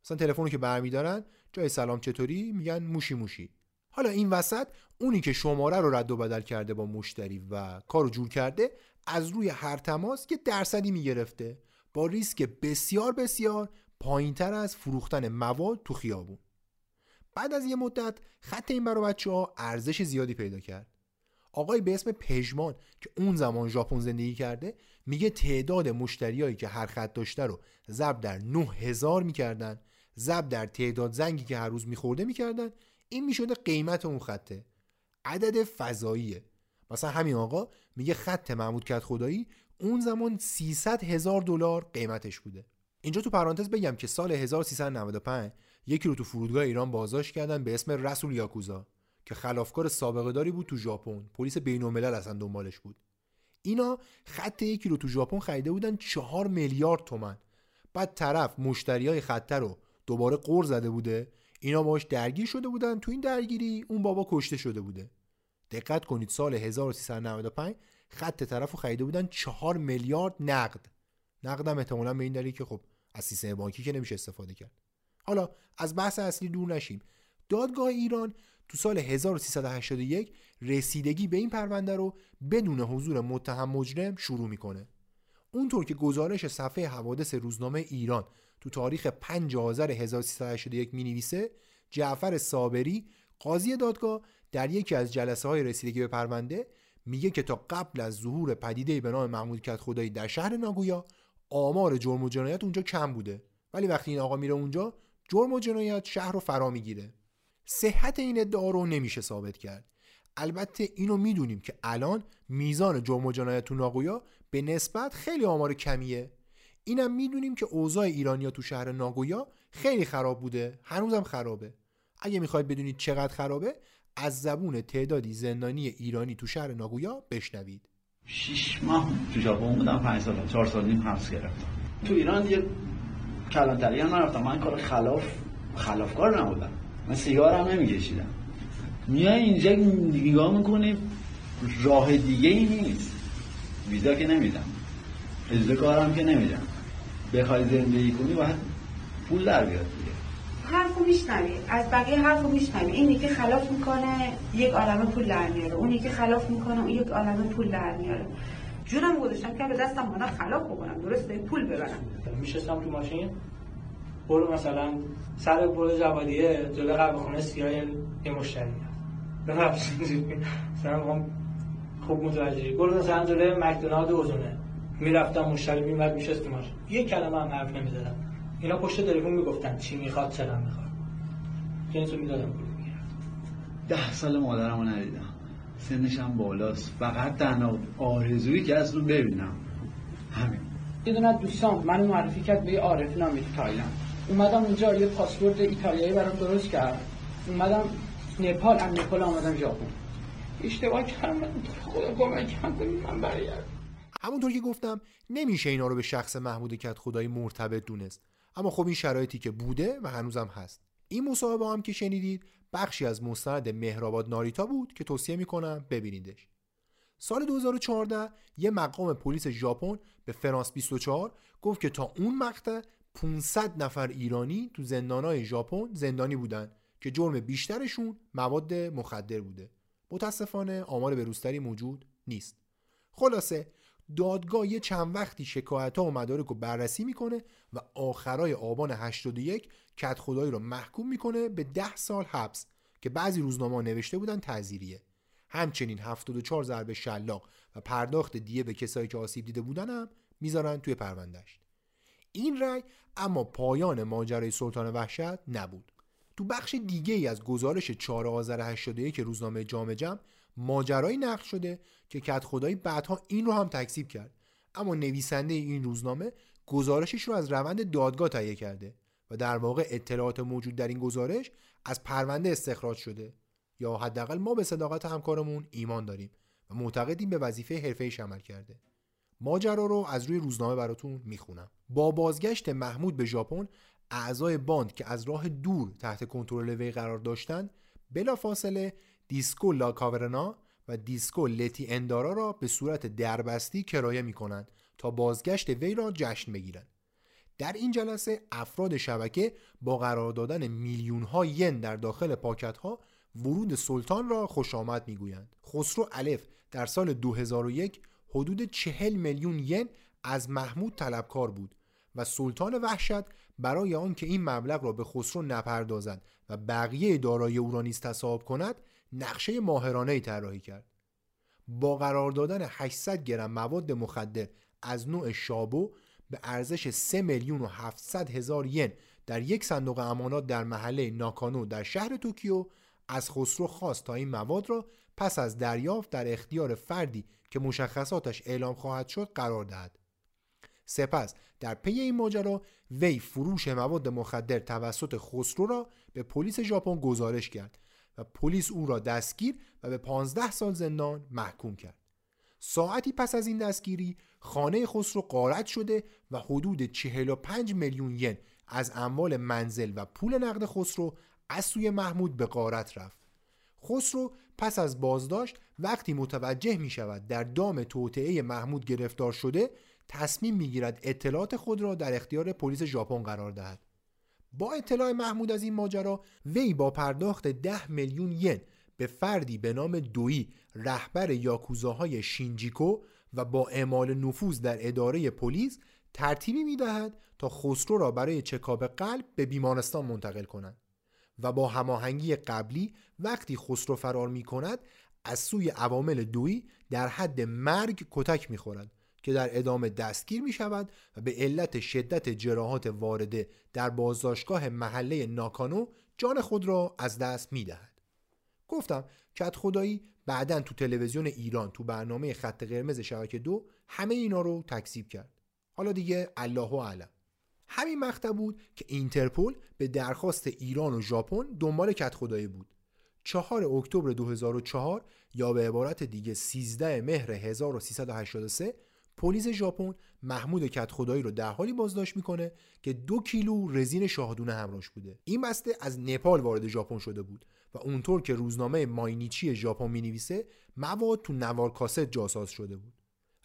مثلا تلفن که برمیدارن جای سلام چطوری؟ میگن موشی موشی. حالا این وسط اونی که شماره رو رد و بدل کرده با مشتری و کارو جور کرده از روی هر تماس یه درصدی می‌گرفته. با ریسک بسیار بسیار پایینتر از فروختن مواد تو خیابون. بعد از یه مدت خط این برای بچه ها ارزش زیادی پیدا کرد. آقای به اسم پژمان که اون زمان ژاپن زندگی کرده میگه تعداد مشتریایی که هر خط داشته رو ضرب در 9000 می‌کردن ضرب در تعداد زنگی که هر روز میخورده می‌کردن این می‌شده قیمت اون خطه. عدد فضاییه. مثلا همین آقا میگه خط محمود کت خدایی اون زمان 300 هزار دلار قیمتش بوده. اینجا تو پرانتز بگم که سال 1395 یکی رو تو فرودگاه ایران بازداشت کردن به اسم رسول یاکوزا که خلافکار سابقه داری بود تو ژاپن. پلیس بین الملل اصلا دنبالش بود. اینا خط یکی رو تو ژاپن خریده بودن چهار میلیارد تومن بعد طرف مشتری های خطه رو دوباره قور زده بوده. اینا باش درگیر شده بودن. تو این درگیری اون بابا کشته شده بوده. دقت کنید سال 1395 خط طرف رو خریده بودن چهار میلیارد نقد. نقدم احتمالا به این دلیل که خب از سیستم بانکی که نمیشه استفاده کرد. حالا از بحث اصلی دور نشیم. دادگاه ایران تو سال 1381 رسیدگی به این پرونده رو بدون حضور متهم مجرم شروع می‌کنه. اونطور که گزارش صفحه حوادث روزنامه ایران تو تاریخ 5 آذر 1381 می نویسه جعفر صابری قاضی دادگاه در یکی از جلسه های رسیدگی به پرونده میگه که تا قبل از ظهور پدیده به نام محمود کت خدایی در شهر ناگویا آمار جرم و جنایت اونجا کم بوده. ولی وقتی این آقا میره اونجا جرم و جنایت شهر رو فرا می‌گیره. صحت این ادعا رو نمیشه ثابت کرد. البته اینو می‌دونیم که الان میزان جرم و جنایت تو ناگویا به نسبت خیلی آمار کمیه. اینم می‌دونیم که اوضاع ایرانیا تو شهر ناگویا خیلی خراب بوده. هنوزم خرابه. اگه می‌خواید بدونید چقدر خرابه از زبون تعدادی زندانی ایرانی تو شهر ناگویا بشنوید. شش ماه تو ژاپن بودم پنج سال چهار سال نیم حبس گرفتم. تو ایران یه کلانتری هم نرفتم. من کار خلاف خلافکار نبودم. من سیگار هم نمیکشیدم. میای اینجا نگاه می‌کنی راه دیگه ای نیست. ویزا که نمیدم. اجازه کارم که نمیدم. بخوای زندگی کنی باید پول در بیاد حرفو میشنوی. از بقیه حرفو میشنوی. اینی که خلاف می‌کنه یک عالمه پول در میاره. اونی که خلاف می‌کنه اون یک عالمه پول در میاره. جونم گذاشتم که به دستم مانا خلاف بکنم. درسته پول ببرم. میشستم تو ماشین؟ برو مثلا سر برو جوادیه جلو قهوه خونه سیاه یه مشتری. هست مثلا خوب متوجهی. برو مثلا جلو مکدونالد اوزونه. می‌رفتم مشتری میمد میشست تو ماشین. یه کلمه هم حرف نمی‌زدم. اینا پشت تلفن می‌گفتن چی می‌خواد چرا می‌خواد جنسو می‌دادم. پول ده سال مادرم رو ندیدم. سنش هم بالاست. فقط تنها آرزویی که از رو ببینم. همین. یه دونه دوستان منو معرفی کرد به یه عارف نامی تایلند. اومدم اونجا یه پاسپورت ایتالیایی برام درست کرد. اومدم نپال از نپال آمدم ژاپن. اشتباه کردم من خدا کمک کنم من برگردم. همونطور که گفتم نمیشه اینا رو به شخص محمود کت خدایی مرتبط دونست. اما خب این شرایطی که بوده و هنوزم هست. این مصاحبه هم که شنیدید بخشی از مستند مهرآباد ناریتا بود که توصیه می‌کنم ببینیدش. سال 2014 یه مقام پلیس ژاپن به فرانس 24 گفت که تا اون مقطع 500 نفر ایرانی تو زندانهای ژاپن زندانی بودن که جرم بیشترشون مواد مخدر بوده. متاسفانه آمار بروستری موجود نیست. خلاصه دادگاه یه چند وقتی شکایت ها و مدارک رو بررسی می‌کنه و آخرای آبان 81 کت خدایی رو محکوم می‌کنه به 10 سال حبس که بعضی روزنامه نوشته بودن تعذیریه. همچنین 74 ضربه شلاق و پرداخت دیه به کسایی که آسیب دیده بودن هم می‌ذارن توی پروندهش این رأی اما پایان ماجرای سلطان وحشت نبود. تو بخش دیگه ای از گزارش 4 آذر 81 روزنامه جامعه جمع ماجرایی نقل شده که کت خدایی بعدها این رو هم تکذیب کرد. اما نویسنده این روزنامه گزارشش رو از روند دادگاه تهیه کرده و در واقع اطلاعات موجود در این گزارش از پرونده استخراج شده. یا حداقل ما به صداقت همکارمون ایمان داریم و معتقدیم به وظیفه حرفه‌ایش عمل کرده. ماجرا رو از روی روزنامه براتون می‌خونم. با بازگشت محمود به ژاپن اعضای باند که از راه دور تحت کنترل وی قرار داشتند بلافاصله دیسکو لا کاورنا و دیسکو لتی اندارا را به صورت دربستی کرایه می کنند تا بازگشت وی را جشن بگیرند. در این جلسه افراد شبکه با قرار دادن میلیون ها ین در داخل پاکت ها ورود سلطان را خوش آمد می‌گویند. خسرو الف در سال 2001 حدود 40 میلیون ین از محمود طلبکار بود و سلطان وحشت برای آنکه این مبلغ را به خسرو نپردازد و بقیه دارایی او را تصاحب کند نقشه ماهرانه طراحی کرد. با قرار دادن 800 گرم مواد مخدر از نوع شابو به ارزش 3 میلیون و 700 هزار ین در یک صندوق امانات در محله ناکانو در شهر توکیو از خسرو خواست تا این مواد را پس از دریافت در اختیار فردی که مشخصاتش اعلام خواهد شد قرار دهد. سپس در پی این ماجرا وی فروش مواد مخدر توسط خسرو را به پلیس ژاپن گزارش کرد و پلیس او را دستگیر و به 15 سال زندان محکوم کرد. ساعتی پس از این دستگیری خانه خسرو قارت شده و حدود 45 میلیون ین از اموال منزل و پول نقد خسرو از سوی محمود به قارت رفت. خسرو پس از بازداشت وقتی متوجه می شود در دام توطعه محمود گرفتار شده تصمیم می گیرد اطلاعات خود را در اختیار پلیس ژاپن قرار دهد. با اطلاع محمود از این ماجرا وی با پرداخت ده میلیون ین به فردی به نام دویی رهبر یاکوزاهای شینجیکو و با اعمال نفوذ در اداره پلیس ترتیبی می‌دهد تا خسرو را برای چکاب قلب به بیمارستان منتقل کنند و با هماهنگی قبلی وقتی خسرو فرار می کند از سوی عوامل دویی در حد مرگ کتک می که در ادامه دستگیر می شود و به علت شدت جراحات وارده در بازداشتگاه محله ناکانو جان خود را از دست می دهد. گفتم کت خدایی بعدا تو تلویزیون ایران تو برنامه خط قرمز شبکه دو همه اینا رو تکذیب کرد. حالا دیگه الله و اعلم. همین مقطع بود که اینترپل به درخواست ایران و ژاپن دنبال کت خدایی بود. 4 اکتبر 2004 یا به عبارت دیگه 13 مهر 1383 پلیس ژاپن محمود کت خدایی رو در حالی بازداشت می‌کنه که دو کیلو رزین شاهدونه همراهش بوده. این بسته از نپال وارد ژاپن شده بود و اونطور که روزنامه ماینیچی ژاپن می‌نویسه مواد تو نوار کاست جاساز شده بود.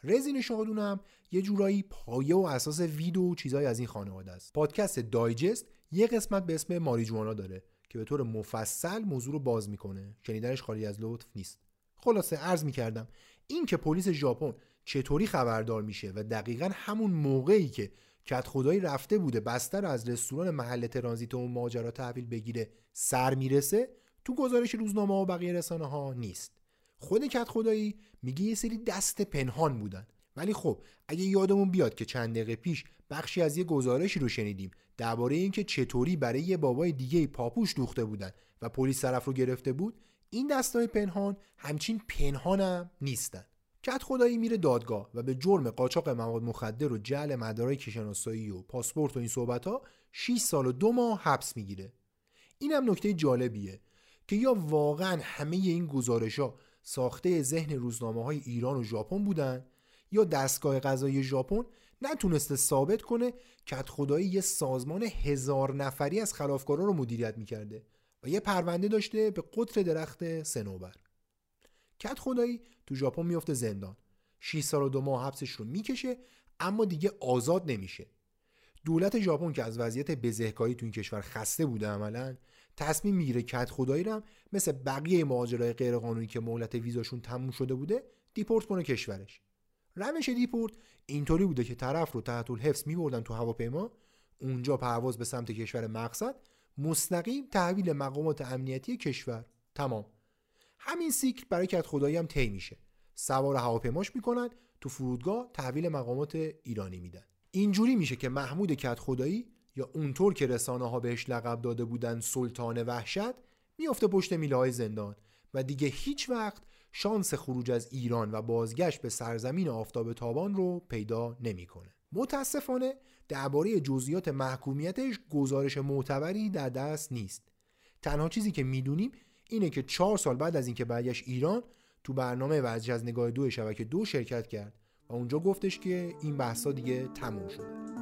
رزین شاهدونه هم یه جورایی پایه و اساس ویدو و چیزای از این خانواده است. پادکست دایجست یه قسمت به اسم ماریجوانا داره که به طور مفصل موضوع رو باز می‌کنه. شنیدنش خالی از لطف نیست. خلاصه عرض می‌کردم این که پلیس ژاپن چطوری خبردار میشه و دقیقا همون موقعی که کت خدایی رفته بوده بستر از رستوران محل ترانزیت و ماجرا تحویل بگیره سر می‌رسه تو گزارش روزنامه و بقیه رسانه ها نیست. خود کت خدایی میگه یه سری دست پنهان بودن. ولی خب اگه یادمون بیاد که چند دقیقه پیش بخشی از یه گزارشی رو شنیدیم درباره اینکه چطوری برای یه بابای دیگه پاپوش دوخته بودن و پلیس طرف رو گرفته بود این دستای پنهان همچین پنهانم نیستن. کت خدایی میره دادگاه و به جرم قاچاق مواد مخدر و جعل مدارک شناسایی و پاسپورت و این صحبت ها 6 سال و دو ماه حبس می‌گیره. اینم نکته جالبیه که یا واقعا همه این گزارش ها ساخته ذهن روزنامه های ایران و ژاپن بودن یا دستگاه قضایی ژاپن نتونسته ثابت کنه کت خدایی یه سازمان هزار نفری از خلافکارا رو مدیریت می‌کرده و یه پرونده داشته به قطر درخت سنوبر کت خدایی تو ژاپن میفته زندان. 6 سال و دو ماه حبسش رو می‌کشه اما دیگه آزاد نمیشه. دولت ژاپن که از وضعیت بزهکاری تو این کشور خسته بوده عملا تصمیم می‌گیره کت خدایی رو مثل بقیه مهاجرای غیرقانونی که مهلت ویزاشون تموم شده بوده دیپورت کنه کشورش. روش دیپورت اینطوری بوده که طرف رو تحت الحفظ میبردن تو هواپیما اونجا پرواز به سمت کشور مقصد مستقیم تحویل مقامات امنیتی کشور. تمام. همین سیکل برای کت خدایی هم طی میشه سوار هواپیماش می‌کنن تو فرودگاه تحویل مقامات ایرانی میدن اینجوری میشه که محمود کت خدایی یا اونطور که رسانه ها بهش لقب داده بودن سلطان وحشت میافته پشت میله های زندان و دیگه هیچ وقت شانس خروج از ایران و بازگشت به سرزمین آفتاب تابان رو پیدا نمی‌کنه. متاسفانه درباره جزئیات محکومیتش گزارش معتبری در دست نیست. تنها چیزی که می‌دونیم اینه که چهار سال بعد از اینکه برگشت ایران تو برنامه ورزش از نگاه دو شبکه دو شرکت کرد و اونجا گفتش که این بحثا دیگه تموم شده.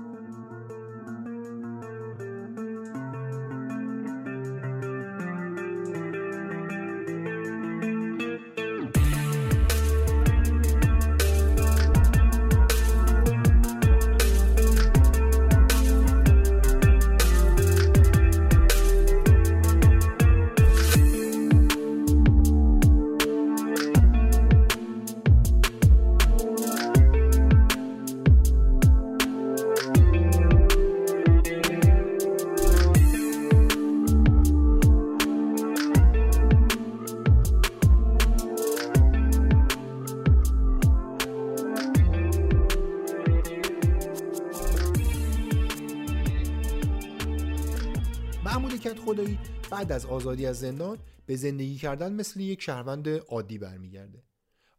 از آزادی از زندان به زندگی کردن مثل یک شهروند عادی برمیگرده.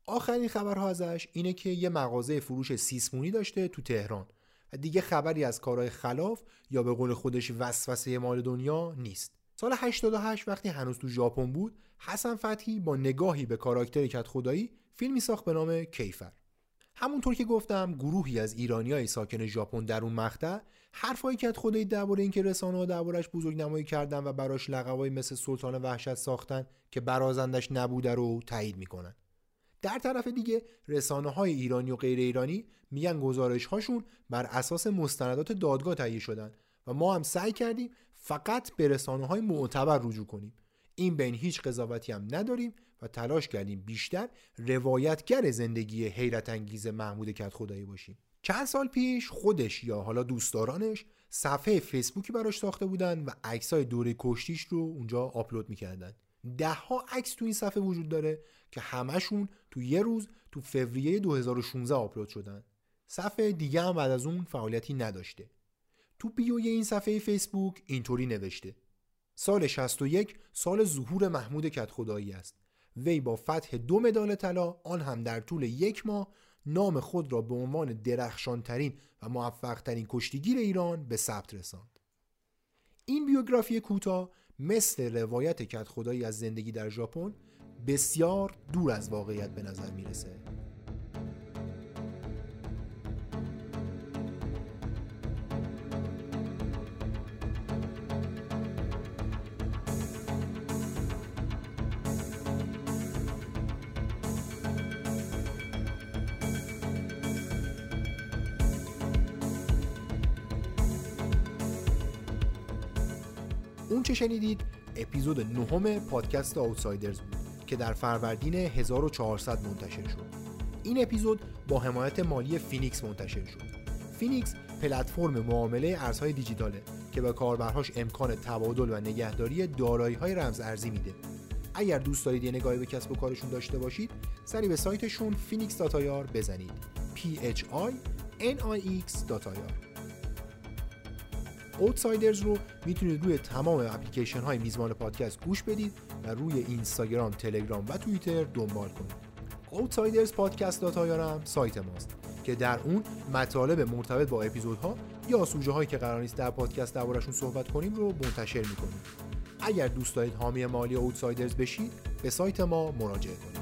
آخرین خبرها ازش اینه که یه مغازه فروش سیسمونی داشته تو تهران و دیگه خبری از کارهای خلاف یا به قول خودش وسوسه مال دنیا نیست. سال 88 وقتی هنوز تو ژاپن بود حسن فتحی با نگاهی به کاراکتر کت خدایی فیلمی ساخت به نام کیفر. همونطور که گفتم گروهی از ایرانیای ساکن ژاپن در اون مقطع حرفایی که خدای درباره اینکه رسانه‌ها دربارش بزرگ نمایی کردن و براش لقبایی مثل سلطان وحشت ساختن که برازندش نبوده رو تایید می‌کنن. در طرف دیگه رسانه های ایرانی و غیر ایرانی میگن گزارش هاشون بر اساس مستندات دادگاه تهیه شدن و ما هم سعی کردیم فقط به رسانه های معتبر رجوع کنیم. این بین هیچ قضاوتی هم نداریم و تلاش کردیم بیشتر روایتگر زندگی حیرت انگیز محمود کت خدایی باشیم. چند سال پیش خودش یا حالا دوستدارانش صفحه فیسبوکی براش ساخته بودن و عکسای دوره کشتیش رو اونجا آپلود می‌کردن. ده ها عکس تو این صفحه وجود داره که همشون تو یه روز تو فوریه 2016 آپلود شدن. صفحه دیگه هم بعد از اون فعالیتی نداشته. تو بیوی این صفحه فیسبوک اینطوری نوشته. سال 61 سال ظهور محمود کت خدایی است. وی با فتح دو مدال طلا آن هم در طول یک ماه نام خود را به عنوان درخشانترین و موفقترین کشتیگیر ایران به ثبت رساند. این بیوگرافی کوتاه مثل روایت کت خدایی از زندگی در ژاپن بسیار دور از واقعیت به نظر می‌رسه. شنیدید اپیزود نهم پادکست Outsiders بود که در فروردین 1400 منتشر شد. این اپیزود با حمایت مالی فینیکس منتشر شد. فینیکس پلتفرم معامله ارزهای دیجیتاله که به کاربرهاش امکان تبادل و نگهداری دارایی های رمز ارزی میده. اگر دوست دارید یه نگاهی به کسب و کارشون داشته باشید سری به سایتشون phinix.ir بزنید. P h i n i x.ir اوتسایدرز رو می‌تونید روی تمام اپلیکیشن های میزبان پادکست گوش بدید و روی اینستاگرام، تلگرام و توییتر دنبال کنید. اوتسایدرز پادکست هم سایت ماست که در اون مطالب مرتبط با اپیزودها یا سوژه هایی که قرار نیست در پادکست دربارشون صحبت کنیم رو منتشر می‌کنیم. اگر دوست دارید حامی مالی اوتسایدرز بشید به سایت ما مراجعه کنید.